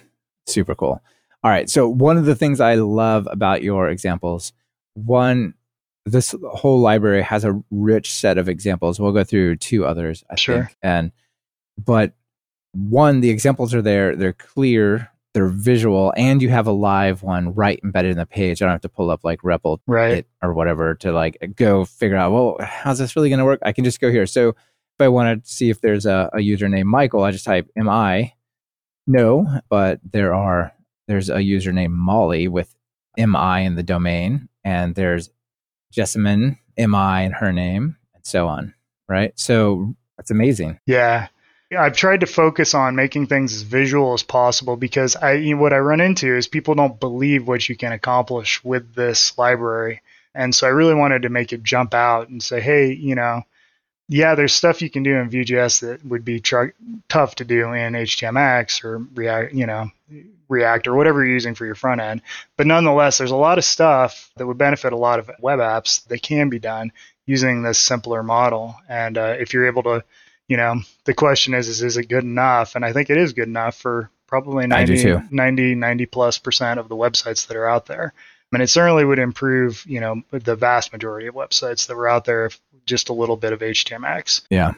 super cool. All right. So, one of the things I love about your examples, one, this whole library has a rich set of examples. We'll go through two others, I Sure. think. And, but one, the examples are there, they're clear, they're visual, and you have a live one right embedded in the page. I don't have to pull up like REPL Right. or whatever to like go figure out, well, how's this really going to work? I can just go here. So, if I want to see if there's a, a user named Michael, I just type MI. No, but there are there's a user named Molly with MI in the domain, and there's Jessamine MI in her name, and so on. Right. So that's amazing. Yeah. I've tried to focus on making things as visual as possible because I you know, what I run into is people don't believe what you can accomplish with this library. And so I really wanted to make it jump out and say, hey, you know, yeah, there's stuff you can do in Vue.js that would be tr- tough to do in HTMX or React, you know, React or whatever you're using for your front end. But nonetheless, there's a lot of stuff that would benefit a lot of web apps that can be done using this simpler model. And uh, if you're able to, you know, the question is, is, is it good enough? And I think it is good enough for probably I 90, 90, 90 plus percent of the websites that are out there. And it certainly would improve, you know, the vast majority of websites that were out there if just a little bit of HTMX. Yeah.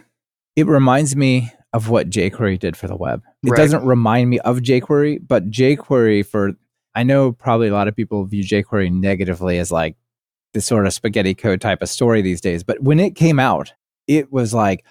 It reminds me of what jQuery did for the web. It Right. doesn't remind me of jQuery, but jQuery for I know probably a lot of people view jQuery negatively as like this sort of spaghetti code type of story these days. But when it came out, it was like,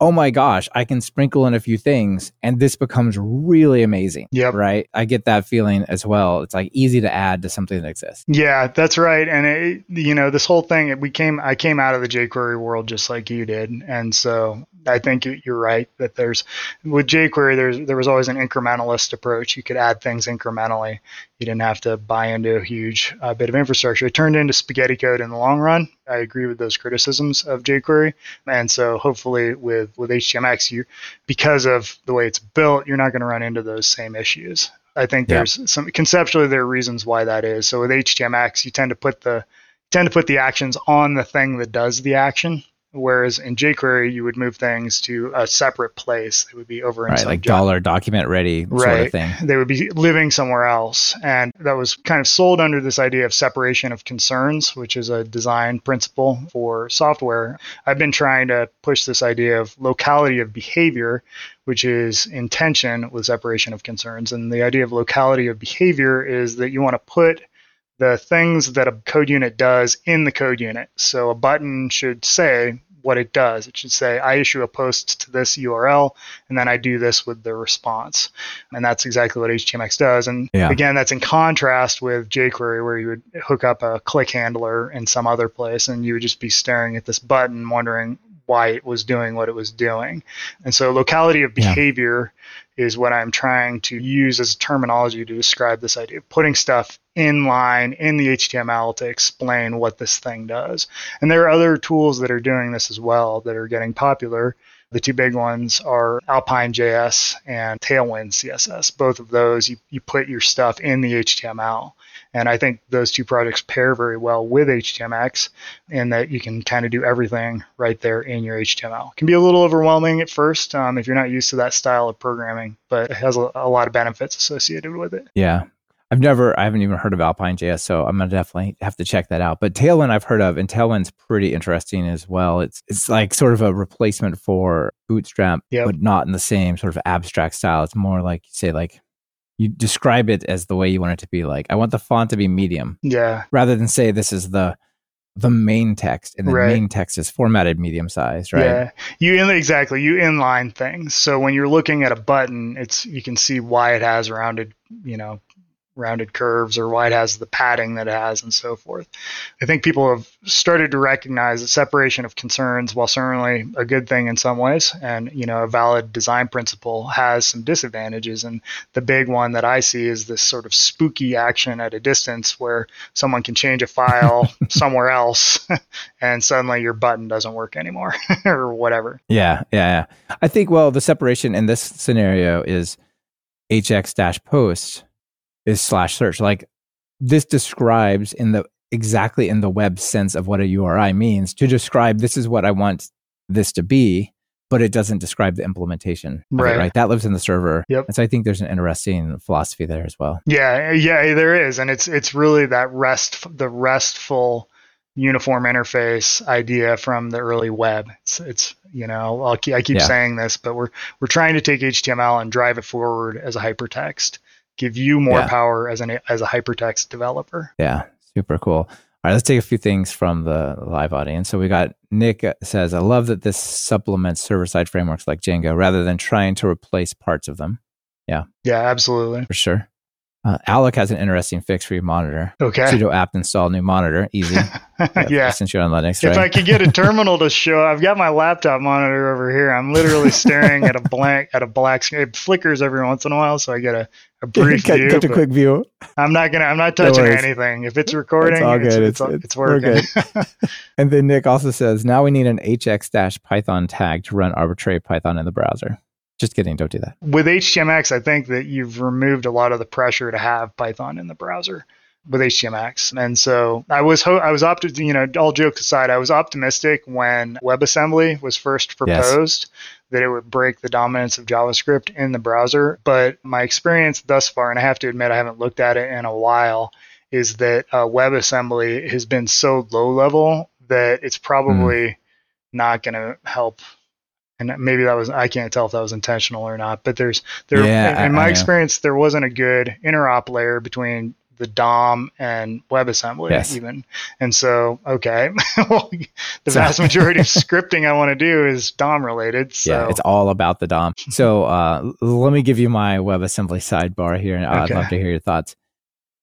oh my gosh, I can sprinkle in a few things and this becomes really amazing. Yep. Right. I get that feeling as well. It's like easy to add to something that exists. Yeah, that's right. And it, you know, this whole thing, we came, I came out of the jQuery world just like you did, and so I think you- you're right that there's with jQuery, there's there was always an incrementalist approach. You could add things incrementally. You didn't have to buy into a huge uh, bit of infrastructure. It turned into spaghetti code in the long run. I agree with those criticisms of jQuery, and so hopefully with with HTMX, you because of the way it's built, you're not going to run into those same issues. I think Yeah. there's some conceptually there are reasons why that is. So with HTMX, you tend to put the tend to put the actions on the thing that does the action, whereas in jQuery you would move things to a separate place. It would be over in Right. Like job- dollar document ready sort Right. of thing. they would be living somewhere else. And that was kind of sold under this idea of separation of concerns, which is a design principle for software. I've been trying to push this idea of locality of behavior, which is intention with separation of concerns. And the idea of locality of behavior is that you want to put the things that a code unit does in the code unit. So a button should say what it does. It should say, I issue a post to this URL, and then I do this with the response. And that's exactly what HTMX does. And Yeah. again, that's in contrast with jQuery, where you would hook up a click handler in some other place, and you would just be staring at this button, wondering why it was doing what it was doing. And so, locality of Yeah. Is what I'm trying to use as terminology to describe this idea of putting stuff in line in the HTML to explain what this thing does. And there are other tools that are doing this as well that are getting popular. The two big ones are Alpine JS and Tailwind CSS. Both of those, you, you put your stuff in the HTML. And I think those two projects pair very well with HTMX in that you can kind of do everything right there in your HTML. It can be a little overwhelming at first um, if you're not used to that style of programming, but it has a, a lot of benefits associated with it. Yeah. I've never, I haven't even heard of Alpine JS, so I'm gonna definitely have to check that out. But Tailwind I've heard of, and Tailwind's pretty interesting as well. It's it's like sort of a replacement for Bootstrap, Yep. but not in the same sort of abstract style. It's more like say like you describe it as the way you want it to be. Like I want the font to be medium, Yeah, rather than say this is the the main text, and the Right. main text is formatted medium sized, right? Yeah, you in, exactly you inline things. So when you're looking at a button, it's you can see why it has rounded, you know, rounded curves or why it has the padding that it has and so forth. I think people have started to recognize that separation of concerns, while certainly a good thing in some ways, and you know a valid design principle, has some disadvantages. And the big one that I see is this sort of spooky action at a distance where someone can change a file somewhere else and suddenly your button doesn't work anymore or whatever. Yeah, yeah, yeah. I think well, the separation in this scenario is hx dash post is slash search. Like this describes in the exactly in the web sense of what a URI means to describe this is what I want this to be, but it doesn't describe the implementation. of it, Right. right. That lives in the server. Yep. And so I think there's an interesting philosophy there as well. Yeah, yeah, there is, and it's it's really that rest the restful uniform interface idea from the early web. It's, it's you know I'll keep, I keep Yeah. saying this, but we're we're trying to take HTML and drive it forward as a hypertext, give you more Yeah. power as an as a hypertext developer. Yeah, super cool. All right, let's take a few things from the live audience. So we got Nick says, I love that this supplements server side frameworks like Django rather than trying to replace parts of them. Yeah. Yeah, absolutely. For sure. Uh, Alec has an interesting fix for your monitor. Okay. Sudo apt install new monitor. Easy. yeah. Since you're on Linux, If right? I could get a terminal to show, I've got my laptop monitor over here. I'm literally staring at a blank at a black screen. It flickers every once in a while, so I get a, a brief Catch- view. catch a quick view. I'm not gonna. I'm not touching worries. anything. If it's recording, It's all good. It's, It's- it's, it's- working. we're And then Nick also says, now we need an hx Python tag to run arbitrary Python in the browser. Just kidding. Don't do that. With HTMX, I think that you've removed a lot of the pressure to have Python in the browser with HTMX. And so I was ho- I was opti- you know, all jokes aside, I was optimistic when WebAssembly was first proposed that it would break the dominance of JavaScript in the browser. But my experience thus far, and I have to admit I haven't looked at it in a while, is that uh, WebAssembly has been so low level that it's probably mm. not going to help. And maybe that was I can't tell if that was intentional or not. But there's there yeah, in, in my experience there wasn't a good interop layer between the DOM and WebAssembly yes. even. And so, okay, well, the vast majority of scripting I want to do is DOM related. So. Yeah, it's all about the DOM. So uh, let me give you my WebAssembly sidebar here, and I'd love to hear your thoughts.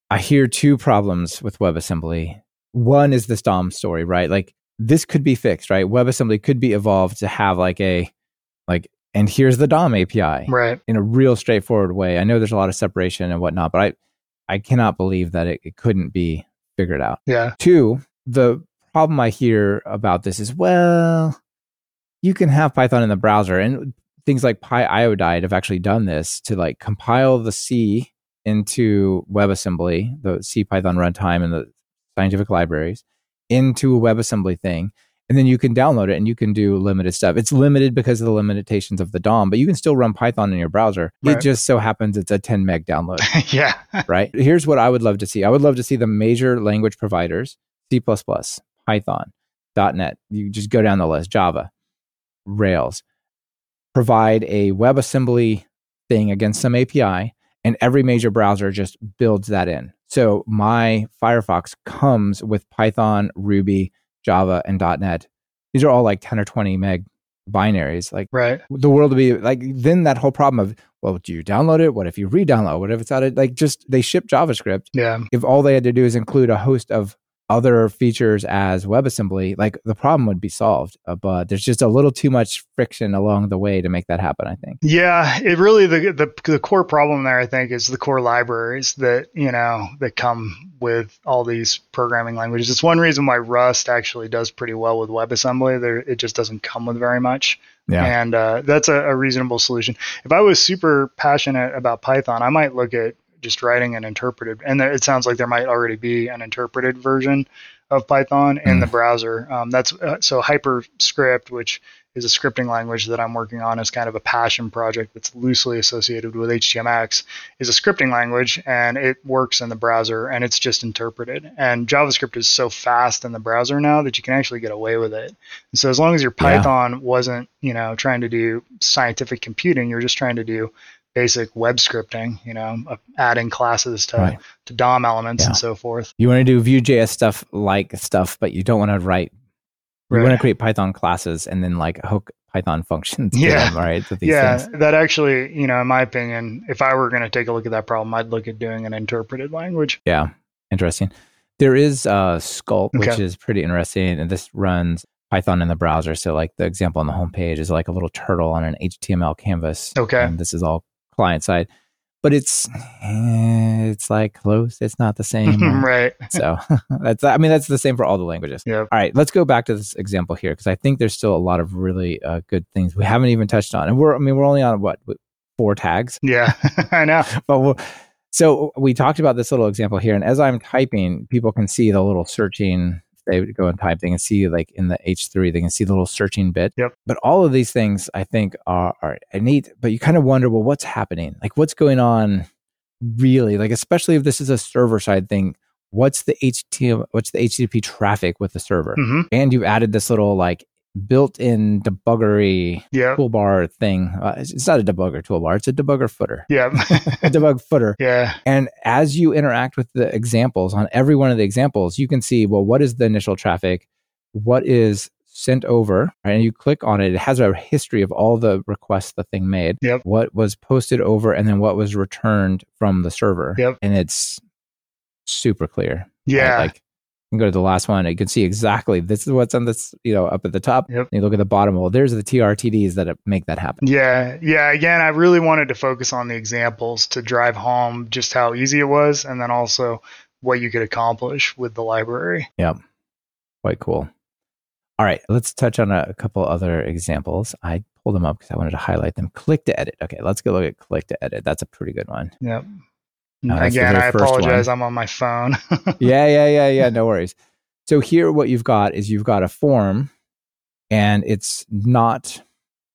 I hear two problems with WebAssembly. One is this DOM story, right? Like this could be fixed, right? WebAssembly could be evolved to have like a like and here's the DOM API, right? In a real straightforward way. I know there's a lot of separation and whatnot, but I I cannot believe that it, it couldn't be figured out. Yeah. Two, the problem I hear about this is well, you can have Python in the browser, and things like Pyodide have actually done this to like compile the C into WebAssembly, the C Python runtime and the scientific libraries, into a WebAssembly thing, and then you can download it and you can do limited stuff. It's limited because of the limitations of the DOM, but you can still run Python in your browser. Right. It just so happens it's a 10 meg download. yeah. right. Here's what I would love to see. I would love to see the major language providers, C++, Python, .NET. You just go down the list, Java, Rails, provide a WebAssembly thing against some API, and every major browser just builds that in. So my Firefox comes with Python, Ruby, Java, and .NET. These are all like 10 or 20 meg binaries. Like right. the world would be like then that whole problem of well, do you download it? What if you re-download? What if it's out of like just they ship JavaScript? Yeah. If all they had to do is include a host of other features as WebAssembly, like the problem would be solved. Uh, but there's just a little too much friction along the way to make that happen. I think. Yeah, it really the, the the core problem there, I think, is the core libraries that you know that come with all these programming languages. It's one reason why Rust actually does pretty well with WebAssembly. There, it just doesn't come with very much. Yeah. And uh, that's a, a reasonable solution. If I was super passionate about Python, I might look at just writing an interpreted, and it sounds like there might already be an interpreted version of Python in mm. the browser. Um, that's uh, so HyperScript, which is a scripting language that I'm working on as kind of a passion project that's loosely associated with HTMX, is a scripting language and it works in the browser and it's just interpreted. And JavaScript is so fast in the browser now that you can actually get away with it. And so as long as your Python yeah. wasn't, you know, trying to do scientific computing, you're just trying to do basic web scripting, you know, adding classes to, right. to DOM elements yeah. and so forth. You want to do Vue.js stuff like stuff, but you don't want to write. You right. want to create Python classes and then like hook Python functions. Yeah. Them, right. yeah. Things. That actually, you know, in my opinion, if I were going to take a look at that problem, I'd look at doing an interpreted language. Yeah. Interesting. There is uh, Skulpt, okay. which is pretty interesting. And this runs Python in the browser. So, like the example on the homepage is like a little turtle on an HTML canvas. Okay. And this is all client side but it's eh, it's like close it's not the same right. so. That's i mean that's the same for all the languages. Yeah all right let's go back to this example here because i think there's still a lot of really uh, good things we haven't even touched on and we're i mean we're only on what four tags? Yeah i know. But we'll, so we talked about this little example here and as i'm typing people can see the little searching they would go and type, they can see like in the H3, they can see the little searching bit. Yep. But all of these things I think are, are neat, but you kind of wonder, well, what's happening? Like what's going on really? Like, especially if this is a server side thing, what's the HTML, what's the HTTP traffic with the server? Mm-hmm. And you've added this little like built-in debuggery yeah. toolbar thing. Uh, it's not a debugger toolbar; it's a debugger footer. Yeah, a debug footer. Yeah. And as you interact with the examples on every one of the examples, you can see well, what is the initial traffic? What is sent over? Right? And you click on it; it has a history of all the requests the thing made. Yep. What was posted over, and then what was returned from the server. Yep. And it's super clear. Yeah. Right? Like go to the last one. You can see exactly this is what's on this, you know, up at the top. Yep. you look at the bottom. Well, there's the TRTDs that make that happen. Yeah. Yeah. Again, I really wanted to focus on the examples to drive home just how easy it was and then also what you could accomplish with the library. Yeah. Quite cool. All right. Let's touch on a, a couple other examples. I pulled them up because I wanted to highlight them. Click to edit. Okay. Let's go look at click to edit. That's a pretty good one. Yep. Uh, Again, I apologize. One. I'm on my phone. yeah, yeah, yeah, yeah. No worries. So here, what you've got is you've got a form, and it's not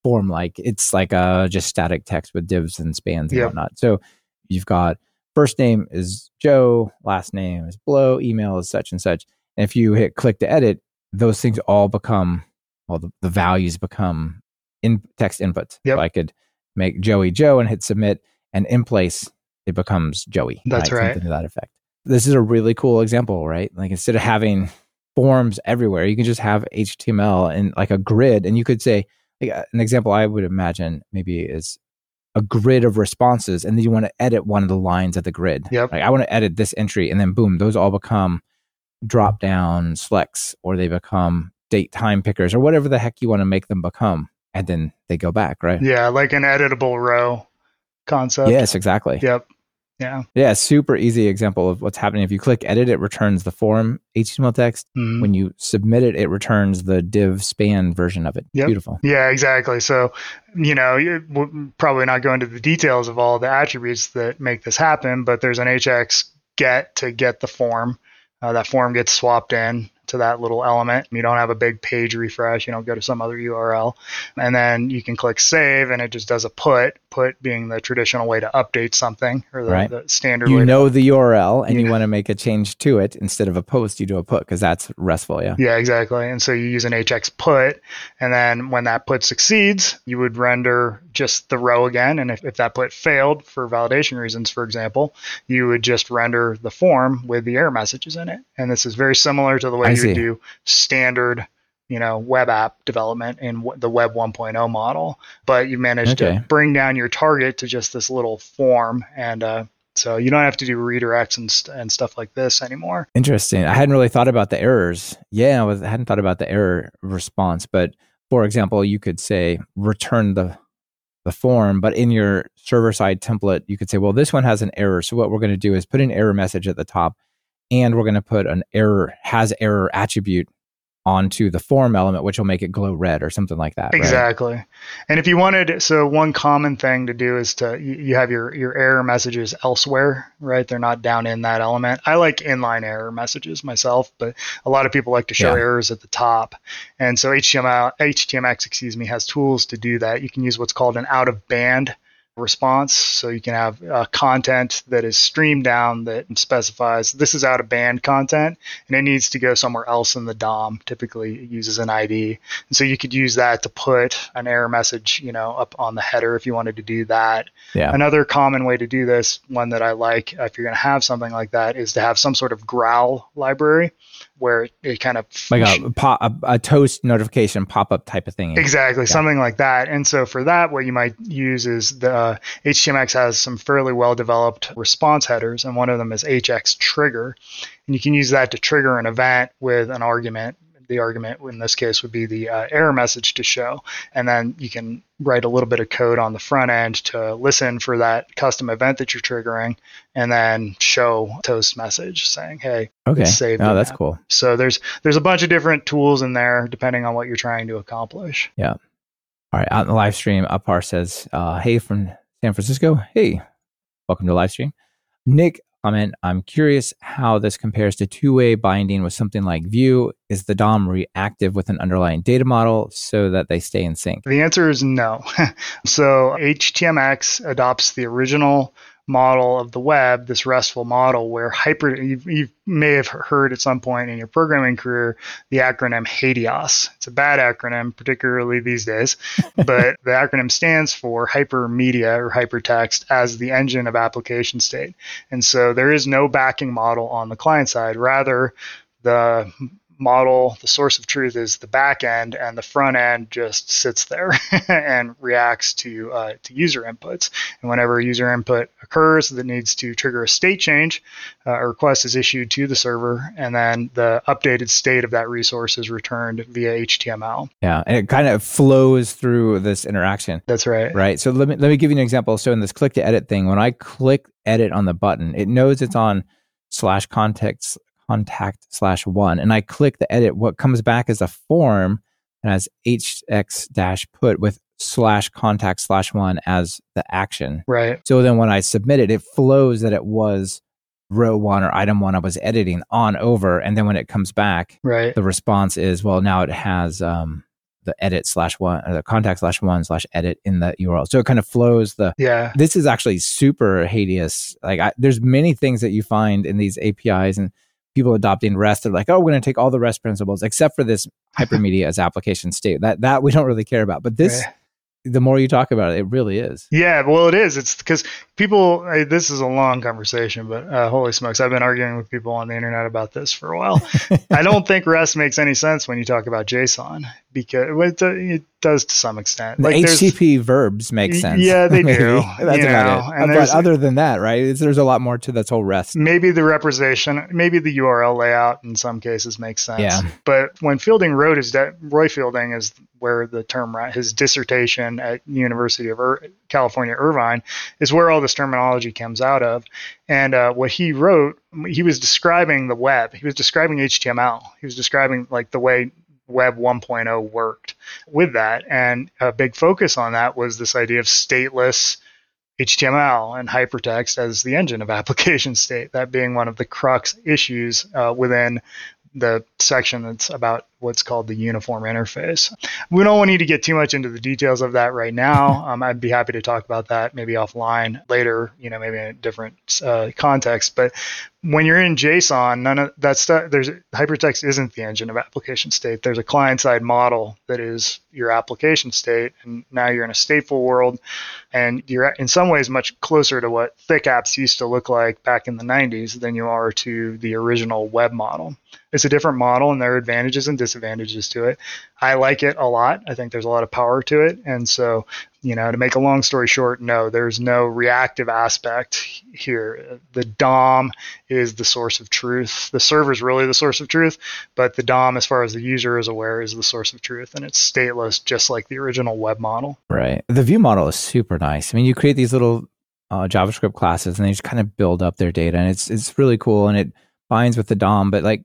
form like. It's like a just static text with divs and spans and yep. whatnot. So you've got first name is Joe, last name is Blow, email is such and such. And if you hit click to edit, those things all become, well, the, the values become in text inputs. Yep. So I could make Joey Joe and hit submit, and in place, it becomes Joey. That's right. Something to that effect. This is a really cool example, right? Like instead of having forms everywhere, you can just have HTML and like a grid, and you could say, like, uh, an example I would imagine maybe is a grid of responses, and then you want to edit one of the lines of the grid. Yep. Like I want to edit this entry, and then boom, those all become drop down selects, or they become date time pickers, or whatever the heck you want to make them become, and then they go back, right? Yeah, like an editable row concept. Yes, exactly. Yep. Yeah. Yeah, super easy example of what's happening. If you click edit, it returns the form HTML text. Mhm. When you submit it, it returns the div span version of it. Yep. Beautiful. Yeah, exactly. So, you know, we'll probably not go into the details of all the attributes that make this happen, but there's an HX get to get the form. Uh, that form gets swapped in to that little element. You don't have a big page refresh. You don't go to some other URL. And then you can click save and it just does a put, put being the traditional way to update something or the, Right. the standard way You to know the URL and you want to make a change to it instead of a post, you do a put because that's RESTful. Yeah. Yeah, exactly. And so you use an HX put, and then when that put succeeds, you would render just the row again. And if, if that put failed for validation reasons, for example, you would just render the form with the error messages in it. And this is very similar to the way you would do standard, you know, web app development in the Web 1.0 model. But you managed Okay. to bring down your target to just this little form, and uh, so you don't have to do redirects and, st- and stuff like this anymore. Interesting. I hadn't really thought about the errors. Yeah, I, was, I hadn't thought about the error response. But for example, you could say return the the form, but in your server side template, you could say, well, this one has an error. So what we're going to do is put an error message at the top, and we're going to put an error has error attribute onto the form element, which will make it glow red or something like that. right? Exactly. And if you wanted, so one common thing to do is to you you have your your error messages elsewhere, right? They're not down in that element. I like inline error messages myself, but a lot of people like to show Yeah. errors at the top. And so HTML HTMX, excuse me, has tools to do that. You can use what's called an out of band response. So you can have uh, content that is streamed down that specifies this is out of band content and it needs to go somewhere else in the DOM. Typically, it uses an ID. And so you could use that to put an error message, you know, up on the header if you wanted to do that. Yeah. Another common way to do this, one that I like if you're going to have something like that, is to have some sort of growl library where it, kind of Like a, pop, a, a toast notification pop up type of thing. Exactly, something like that. And so for that, what you might use is the uh, HTMX has some fairly well developed response headers, and one of them is HX trigger. And you can use that to trigger an event with an argument. The argument in this case would be the uh, error message to show. And then you can write a little bit of code on the front end to listen for that custom event that you're triggering and then show toast message saying, hey, Okay. save Oh, that's cool. so there's there's a bunch of different tools in there depending on what you're trying to accomplish. Yeah. All right, out in the live stream, Upar says, uh, "Hey from San Francisco. Hey, welcome to live stream." Nick comment: I'm curious how this compares to two-way binding with something like Vue. Is the DOM reactive with an underlying data model so that they stay in sync? The answer is no. so HTMX adopts the original model of the web, this RESTful model where hyper, you, you may have heard at some point in your programming career the acronym HATEOAS. It's a bad acronym, particularly these days, but the acronym stands for hypermedia or hypertext as the engine of application state. And so there is no backing model on the client side. Rather, the model, the source of truth is the back end, and the front end just sits there and reacts to uh, to user inputs. And whenever a user input occurs that needs to trigger a state change, uh, a request is issued to the server, and then the updated state of that resource is returned via HTML. Yeah, and it kind of flows through this interaction. That's right. right? So let me let me give you an example. So in this click to edit thing, when I click edit on the button, it knows it's on slash context contact slash one, and I click the edit. What comes back is a form and has hx dash put with slash contact slash one as the action. Right. So then when I submit it, it flows that it was row one or item one I was editing on over, and then when it comes back, Right. the response is well now it has um the edit slash one or the contact slash one slash edit in the URL. So it kind of flows the Yeah. this is actually super hideous. Like I, there's many things that you find in these APIs and people adopting REST. They're like, oh, we're going to take all the REST principles except for this hypermedia as application state. That that we don't really care about. But this, Yeah. the more you talk about it, it really is. Yeah, well, it is. It's because people. I, this is a long conversation, but uh, holy smokes, I've been arguing with people on the internet about this for a while. I don't think REST makes any sense when you talk about JSON because well, it, it does to some extent. The there's- HTTP verbs make sense. yeah, they do, That's about know, it. and but other than that, right? There's a lot more to this whole REST. maybe the representation, maybe the URL layout in some cases makes sense. Yeah. But when Fielding wrote his, de- Roy Fielding is where the term, his dissertation at University of Ir- California, Irvine, is where all this terminology comes out of. And uh, what he wrote, he was describing the web. He was describing HTML. He was describing like the way Web 1.0 worked with that. And a big focus on that was this idea of stateless HTML and hypertext as the engine of application state, that being one of the crux issues uh, within the section that's about what's called the uniform interface. We don't need to get too much into the details of that right now. Um, I'd be happy to talk about that maybe offline later, you know, maybe in a different uh, context. But when you're in JSON, none of that stuff, there's hypertext isn't the engine of application state. There's a client side model that is your application state. And now you're in a stateful world and you're in some ways much closer to what thick apps used to look like back in the 90s than you are to the original web model. It's a different model and there are advantages and disadvantages to it. I like it a lot. I think there's a lot of power to it. And so, you know, to make a long story short, no, there's no reactive aspect here. The DOM is the source of truth. The server is really the source of truth, but the DOM, as far as the user is aware, is the source of truth. And it's stateless, just like the original web model. Right. The view model is super nice. I mean, you create these little uh, JavaScript classes and they just kind of build up their data and it's it's really cool and it binds with the DOM, but like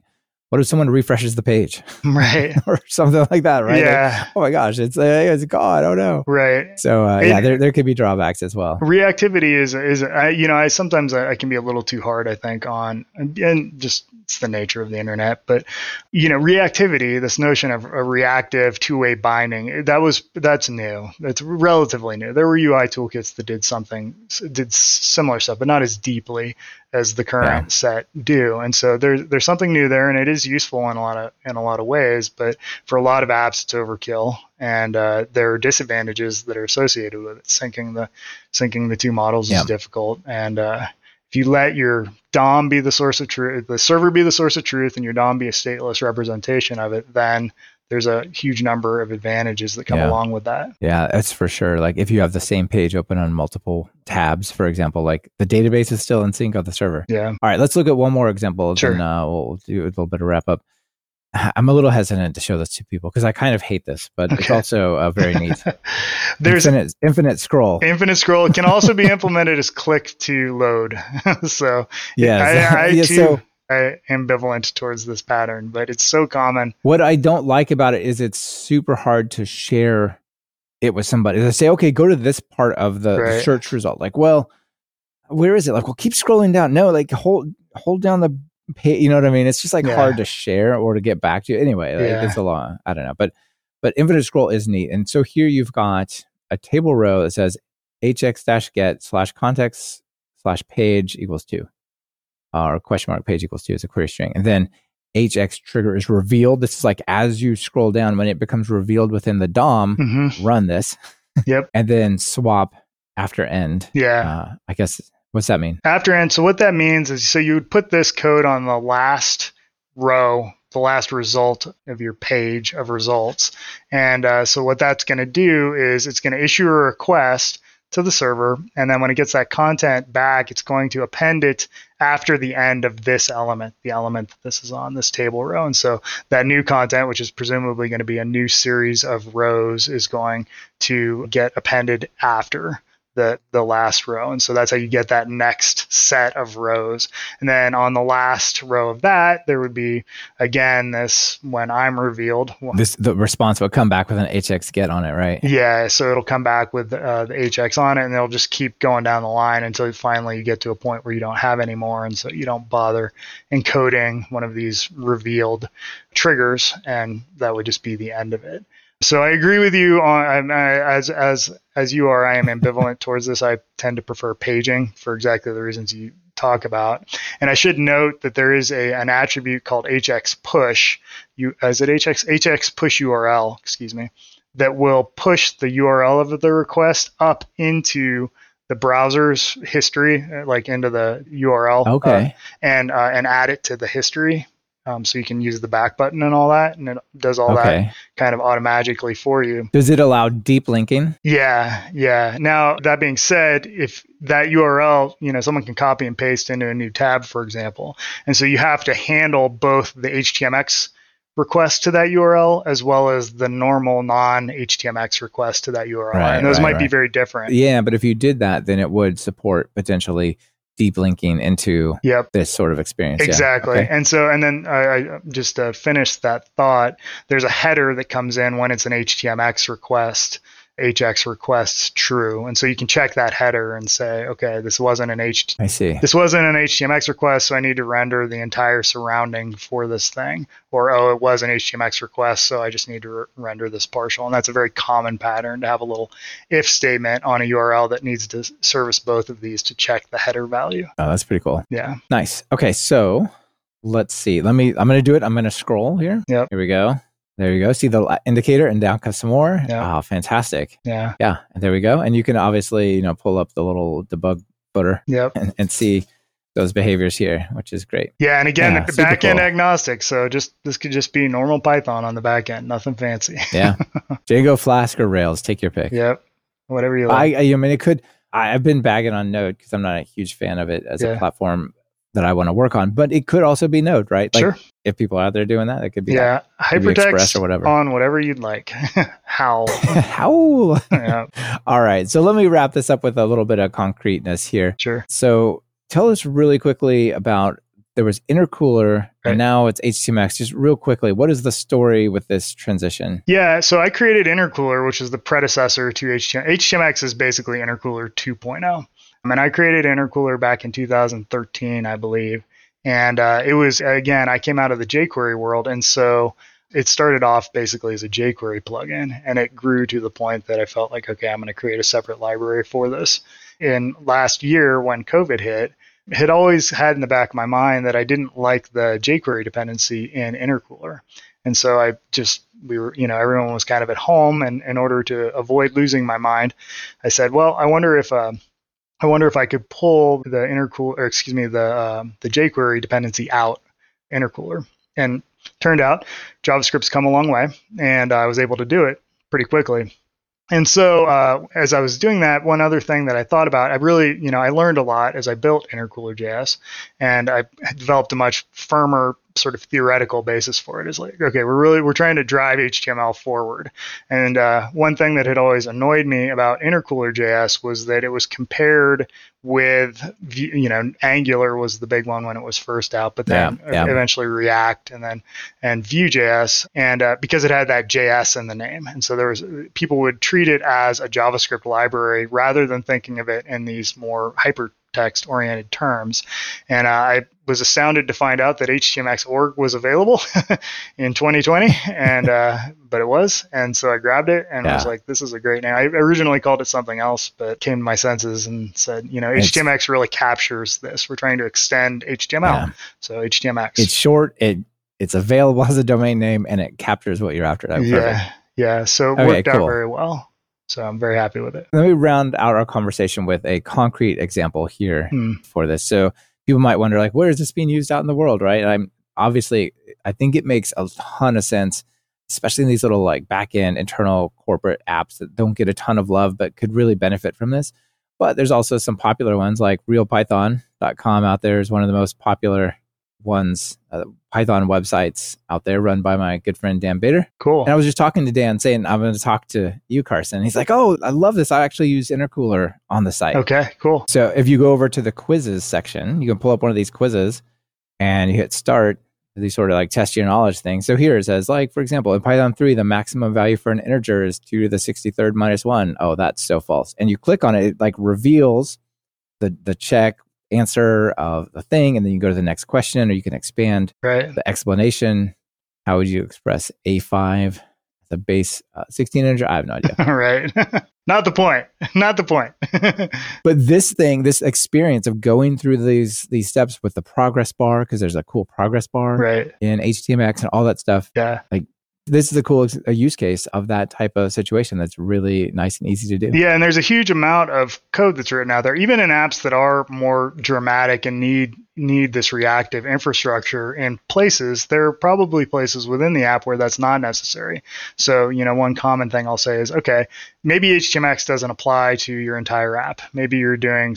what if someone refreshes the page Right. or something like that, right? Like, Yeah. oh my gosh, it's uh, it's gone. Oh no. Right. So uh, It- yeah, there there could be drawbacks as well. reactivity is is I, you know I sometimes I, I can be a little too hard I think on and just it's the nature of the internet but you know reactivity this notion of a reactive two-way binding that was that's new. That's relatively new. There were UI toolkits that did something did similar stuff but not as deeply as the current set do. And so there's there's something new there and it is useful in a lot of in a lot of ways but for a lot of apps it's overkill and uh, there are disadvantages that are associated with it. Syncing the syncing the two models Yeah. is difficult and uh, if you let your DOM be the source of truth, the server be the source of truth, and your DOM be a stateless representation of it, then there's a huge number of advantages that come Yeah. along with that. Yeah, that's for sure. Like if you have the same page open on multiple tabs, for example, like the database is still in sync on the server. Yeah. All right, let's look at one more example. Sure. Then uh, we'll do a little bit of wrap up. I'm a little hesitant to show this to people because I kind of hate this, but it's Okay. also uh, very neat. There's infinite, infinite scroll. infinite scroll. Can also be implemented as click to load. so Yes. I, I Yeah, too so I ambivalent towards this pattern, but it's so common. what I don't like about it is it's super hard to share it with somebody. They say, okay, go to this part of the, the search result. Like, well, where is it? Like, well, keep scrolling down. No, like hold hold down the page. You know what I mean? It's just like Yeah. hard to share or to get back to. Anyway, like, Yeah. it's a long. I don't know, but but infinite scroll is neat. And so here you've got a table row that says hx dash get slash context slash page equals two, uh, or question mark page equals two is a query string, and then hx trigger is revealed. This is like as you scroll down when it becomes revealed within the DOM. hmm Run this, Yep. and then swap after end. Yeah. Uh, I guess what's that mean? After end. So what that means is, so you would put this code on the last row, the last result of your page of results, and uh, so what that's going to do is it's going to issue a request to the server, and then when it gets that content back, it's going to append it after the end of this element, the element that this is on this table row, and so that new content, which is presumably going to be a new series of rows, is going to get appended after the the last row. And so that's how you get that next set of rows. And then on the last row of that there would be again this when i'm revealed This the response will come back with an hx get on it, right? yeah so it'll come back with uh, the hx on it and it'll just keep going down the line until finally you get to a point where you don't have any more and so you don't bother encoding one of these revealed triggers and that would just be the end of it So I agree with you on I, as as as you are. I am ambivalent towards this. I tend to prefer paging for exactly the reasons you talk about. And I should note that there is a an attribute called hx push. You is it hx hx push URL? Excuse me. That will push the URL of the request up into the browser's history, like into the URL, okay, uh, and uh, and add it to the history um, so you can use the back button and all that, and it does all okay. that kind of automatically for you. Does it allow deep linking? Yeah, yeah. Now that being said, if that URL, you know, someone can copy and paste into a new tab, for example, and so you have to handle both the HTMX request to that URL as well as the normal non HTMX request to that URL, Right, and those right, might be very different. Yeah, but if you did that, then it would support potentially deep linking into Yep. this sort of experience. Yeah. Exactly. Okay. And so, and then I, I just uh, to finish that thought, there's a header that comes in when it's an HTMX request, HX requests true, and so you can check that header and say, okay, this wasn't an H, I see. this wasn't an HTMX request, so I need to render the entire surrounding for this thing, or oh, it was an HTMX request, so I just need to re- render this partial, and that's a very common pattern to have a little if statement on a URL that needs to service both of these to check the header value. Oh, that's pretty cool. Yeah. Nice. Okay, so let's see. Let me. I'm going to do it. I'm going to scroll here. Yep. Here we go. There you go. See the indicator and down comes some more. Yeah. Oh, fantastic. Yeah. Yeah. And there we go. And you can obviously, you know, pull up the little debug footer Yep. and, and see those behaviors here, which is great. Yeah, and again, Yeah, back end cool. agnostic. So just this could just be normal Python on the back end, nothing fancy. Yeah. Django, Flask, or Rails. Take your pick. yep, whatever you like. I, I mean, it could. I, I've been bagging on Node because I'm not a huge fan of it as a platform that I want to work on. But it could also be Node, right? Like sure. if people are out there doing that, it could be Yeah, Express hypertext or whatever. on whatever you'd like. Howl. that. How? yeah, All right. So let me wrap this up with a little bit of concreteness here. sure. So tell us really quickly about there was intercooler Right. and now it's HTMX. Just real quickly, what is the story with this transition? Yeah, so I created Intercooler, which is the predecessor to HTMX. HTMX is basically Intercooler 2.0. And I created Intercooler back in 2013, I believe. And uh, it was, again, I came out of the jQuery world. And so it started off basically as a jQuery plugin. And it grew to the point that I felt like, okay, I'm going to create a separate library for this. And last year, when COVID hit, had always had in the back of my mind that I didn't like the jQuery dependency in Intercooler. And so I just, we were, you know, everyone was kind of at home. And in order to avoid losing my mind, I said, well, I wonder if, uh, I wonder if I could pull the intercooler, or excuse me, the um, the jQuery dependency out intercooler. And turned out JavaScript's come a long way, and I was able to do it pretty quickly. And so, uh, as I was doing that, one other thing that I thought about, I really, you know, I learned a lot as I built Intercooler.js, and I developed a much firmer sort of theoretical basis for it. Is like, okay, we're really we're trying to drive HTML forward, and uh, one thing that had always annoyed me about Intercooler.js was that it was compared with, you know, Angular was the big one when it was first out, but then Yeah, yeah. eventually React, and then and Vue.js, and uh, because it had that JS in the name, and so there was people would treat it as a JavaScript library rather than thinking of it in these more hypertext oriented terms. And uh, I was astounded to find out that HTMX.org was available in 2020, and uh, but it was, and so I grabbed it and was like, "This is a great name." I originally called it something else, but came to my senses and said, "You know, It's- HTMX really captures this. We're trying to extend HTML, Yeah. so HTMX." It's short. It it's available as a domain name and it captures what you're after. That's perfect. yeah, yeah. So it Okay, worked cool. out very well. So I'm very happy with it. Let me round out our conversation with a concrete example here Hmm. for this. So people might wonder, like, where is this being used out in the world, right? And I'm obviously, I think it makes a ton of sense, especially in these little like back end internal corporate apps that don't get a ton of love, but could really benefit from this. But there's also some popular ones like realpython.com out there is one of the most popular ones, uh, Python websites out there run by my good friend Dan Bader. Cool. And I was just talking to Dan saying, I'm going to talk to you, Carson. He's like, Oh, I love this. I actually use Intercooler on the site. Okay. Cool. So if you go over to the quizzes section, you can pull up one of these quizzes and you hit start, these sort of like test your knowledge things. So here it says, like, for example, in Python 3, the maximum value for an integer is 2 to the 63rd minus 1. Oh, that's so false. And you click on it, it like reveals the, the check answer of the thing. And then you go to the next question or you can expand Right. the explanation. How would you express A5 the base uh, 16 inch. I have no idea. right. Not the point. Not the point. but this thing, this experience of going through these these steps with the progress bar, because there's a cool progress bar right. in HTMX and all that stuff. Yeah. Like this is a cool a use case of that type of situation that's really nice and easy to do. Yeah, and there's a huge amount of code that's written out there, even in apps that are more dramatic and need need this reactive infrastructure in places. There are probably places within the app where that's not necessary. So, you know, one common thing I'll say is, okay, maybe HTMX doesn't apply to your entire app. Maybe you're doing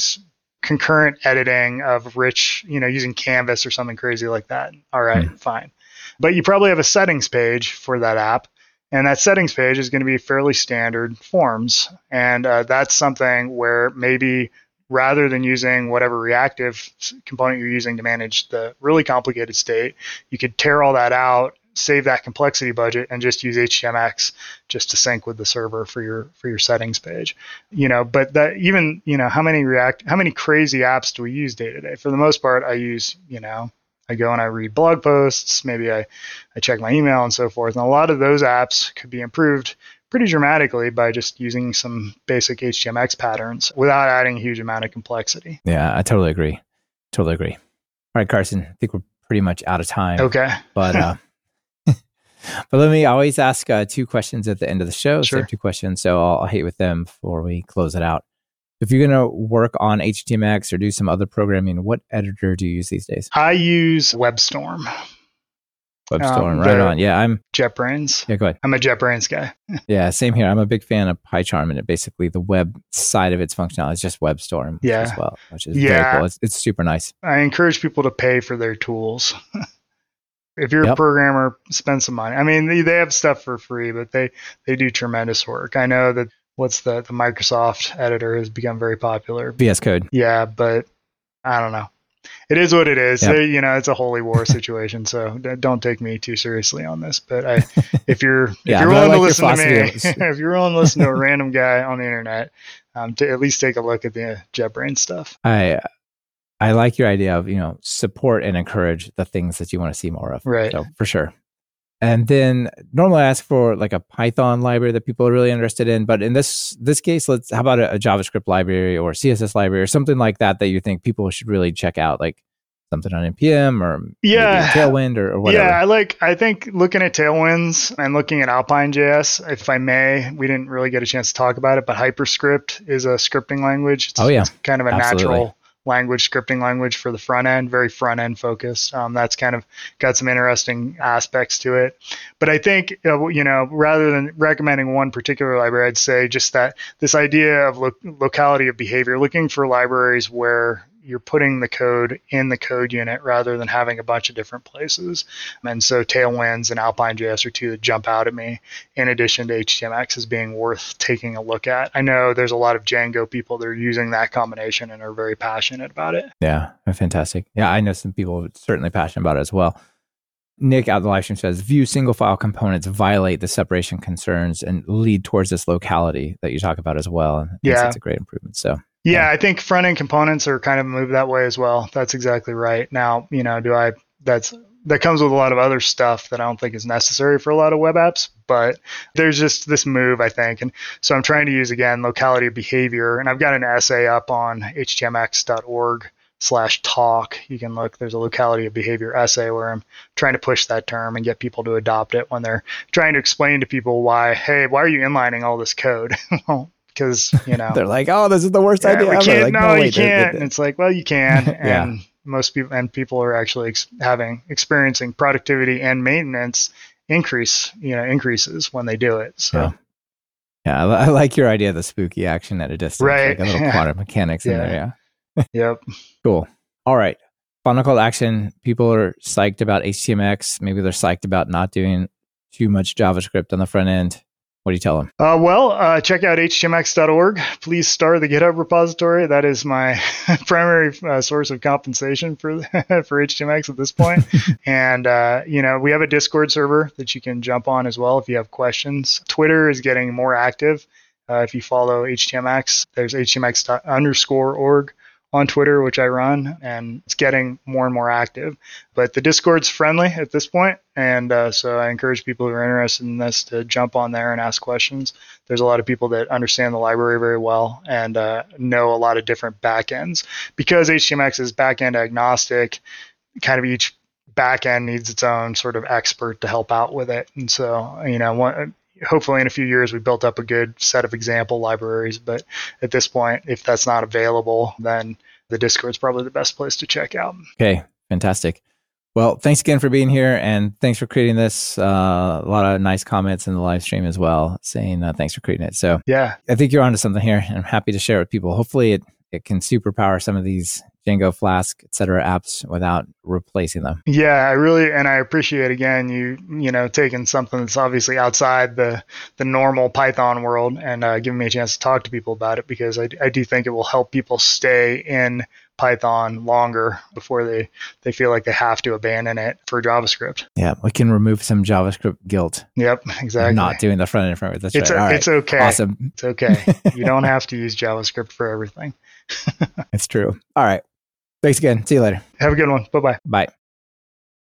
concurrent editing of rich, you know, using Canvas or something crazy like that. All right, mm. fine. But you probably have a settings page for that app. And that settings page is going to be fairly standard forms. And uh, that's something where maybe rather than using whatever reactive component you're using to manage the really complicated state, you could tear all that out, save that complexity budget, and just use HTMX just to sync with the server for your for your settings page. You know, but that even you know how many React, how many crazy apps do we use day to day? For the most part, I use you know I go and I read blog posts, maybe I, I check my email and so forth. And a lot of those apps could be improved pretty dramatically by just using some basic HTMX patterns without adding a huge amount of complexity. Yeah, I totally agree. Totally agree. All right, Carson, I think we're pretty much out of time. Okay. But uh, but let me always ask uh, two questions at the end of the show. Sure. Same two questions, so I'll, I'll hit with them before we close it out if you're going to work on HTMX or do some other programming, what editor do you use these days? I use WebStorm. WebStorm, um, right on. Yeah, I'm JetBrains. Yeah, go ahead. I'm a JetBrains guy. yeah, same here. I'm a big fan of PyCharm, and it basically the web side of its functionality is just WebStorm yeah. as well, which is yeah. very cool. It's, it's super nice. I encourage people to pay for their tools. if you're yep. a programmer, spend some money. I mean, they, they have stuff for free, but they they do tremendous work. I know that what's the the Microsoft editor has become very popular. VS Code. Yeah, but I don't know. It is what it is. Yep. you know, it's a holy war situation. so don't take me too seriously on this. But I, if you're if yeah, you're willing like to listen to me, if you're willing to listen to a random guy on the internet, um, to at least take a look at the JetBrains stuff. I I like your idea of you know support and encourage the things that you want to see more of. Right. So for sure. And then normally I ask for like a Python library that people are really interested in, but in this this case, let's how about a, a JavaScript library or CSS library or something like that that you think people should really check out, like something on npm or yeah. tailwind or, or, whatever? Yeah i like i think looking at tailwinds and looking at alpine js if i may we didn't really get a chance to talk about it but hyperscript is a scripting language. It's, oh yeah. it's kind of a Absolutely. natural language, scripting language for the front end, very front end focused. Um, that's kind of got some interesting aspects to it. But I think, uh, you know, rather than recommending one particular library, I'd say just that this idea of lo- locality of behavior, looking for libraries where you're putting the code in the code unit rather than having a bunch of different places. And so Tailwinds and Alpine JS are two that jump out at me, in addition to HTMX as being worth taking a look at. I know there's a lot of Django people that are using that combination and are very passionate about it. Yeah, fantastic. Yeah, I know some people certainly passionate about it as well. Nick out the live stream says Vue single file components violate the separation concerns and lead towards this locality that you talk about as well. And yeah, it's a great improvement. So yeah, I think front end components are kind of moved that way as well. That's exactly right. Now, you know, do I that's that comes with a lot of other stuff that I don't think is necessary for a lot of web apps, but there's just this move, I think. And so I'm trying to use again locality of behavior, and I've got an essay up on htmx.org slash talk. You can look, there's a locality of behavior essay where I'm trying to push that term and get people to adopt it when they're trying to explain to people why, hey, why are you inlining all this code? well, because you know they're like, oh, this is the worst yeah, idea we ever. Can't, like, no, no, you wait, can't. and it's like, well, you can, yeah. and most people and people are actually ex- having experiencing productivity and maintenance increase, you know, increases when they do it. So. Yeah. Yeah, I, like your idea of the spooky action at a distance, right? Like a little quantum mechanics yeah. in there. Yeah. yep. Cool. All right. Final call action. People are psyched about HTMX. Maybe they're psyched about not doing too much JavaScript on the front end. What do you tell them? Uh, well, uh, check out htmx.org. Please star the GitHub repository. That is my primary uh, source of compensation for for HTMX at this point. and uh, you know, we have a Discord server that you can jump on as well if you have questions. Twitter is getting more active. Uh, if you follow HTMX, there's htmx underscore org on Twitter, which I run, and it's getting more and more active. But the Discord's friendly at this point, and uh, so I encourage people who are interested in this to jump on there and ask questions. There's a lot of people that understand the library very well and uh, know a lot of different backends because HTMX is backend agnostic. Kind of each backend needs its own sort of expert to help out with it, and so you know one, hopefully in a few years we built up a good set of example libraries but at this point if that's not available then the discord's probably the best place to check out. Okay fantastic. Well thanks again for being here and thanks for creating this uh, a lot of nice comments in the live stream as well saying uh, thanks for creating it. So yeah. I think you're onto something here and i'm happy to share with people. Hopefully it, it can superpower some of these Django Flask, et cetera, apps without replacing them. Yeah, I really and I appreciate again you you know taking something that's obviously outside the the normal Python world and uh, giving me a chance to talk to people about it because I, I do think it will help people stay in Python longer before they they feel like they have to abandon it for JavaScript. Yeah, we can remove some JavaScript guilt. Yep, exactly. Not doing the front end framework. That's it's right. A, it's okay. Awesome. It's okay. you don't have to use JavaScript for everything. it's true. All right. Thanks again. See you later. Have a good one. Bye bye. Bye.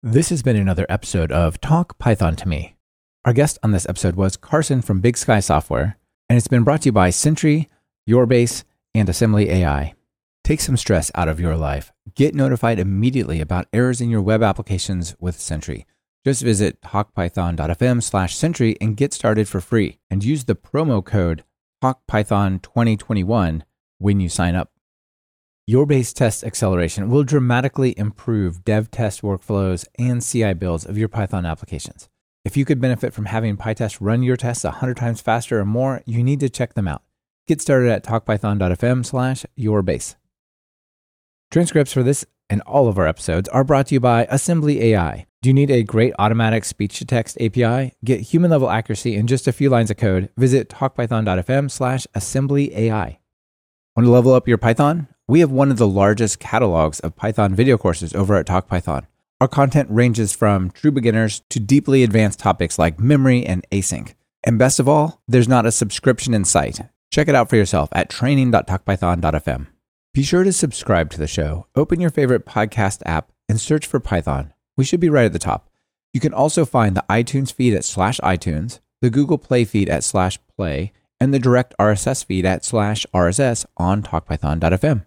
This has been another episode of Talk Python to Me. Our guest on this episode was Carson from Big Sky Software, and it's been brought to you by Sentry, Yourbase, and Assembly AI. Take some stress out of your life. Get notified immediately about errors in your web applications with Sentry. Just visit talkpython.fm slash Sentry and get started for free. And use the promo code TalkPython2021 when you sign up. Yourbase test acceleration will dramatically improve dev test workflows and CI builds of your Python applications. If you could benefit from having PyTest run your tests 100 times faster or more, you need to check them out. Get started at talkpython.fm slash yourbase. Transcripts for this and all of our episodes are brought to you by Assembly AI. Do you need a great automatic speech to text API? Get human level accuracy in just a few lines of code. Visit talkpython.fm slash assembly AI. Want to level up your Python? We have one of the largest catalogs of Python video courses over at TalkPython. Our content ranges from true beginners to deeply advanced topics like memory and async. And best of all, there's not a subscription in sight. Check it out for yourself at training.talkpython.fm. Be sure to subscribe to the show. Open your favorite podcast app and search for Python. We should be right at the top. You can also find the iTunes feed at slash iTunes, the Google Play feed at slash play, and the direct RSS feed at slash RSS on talkpython.fm.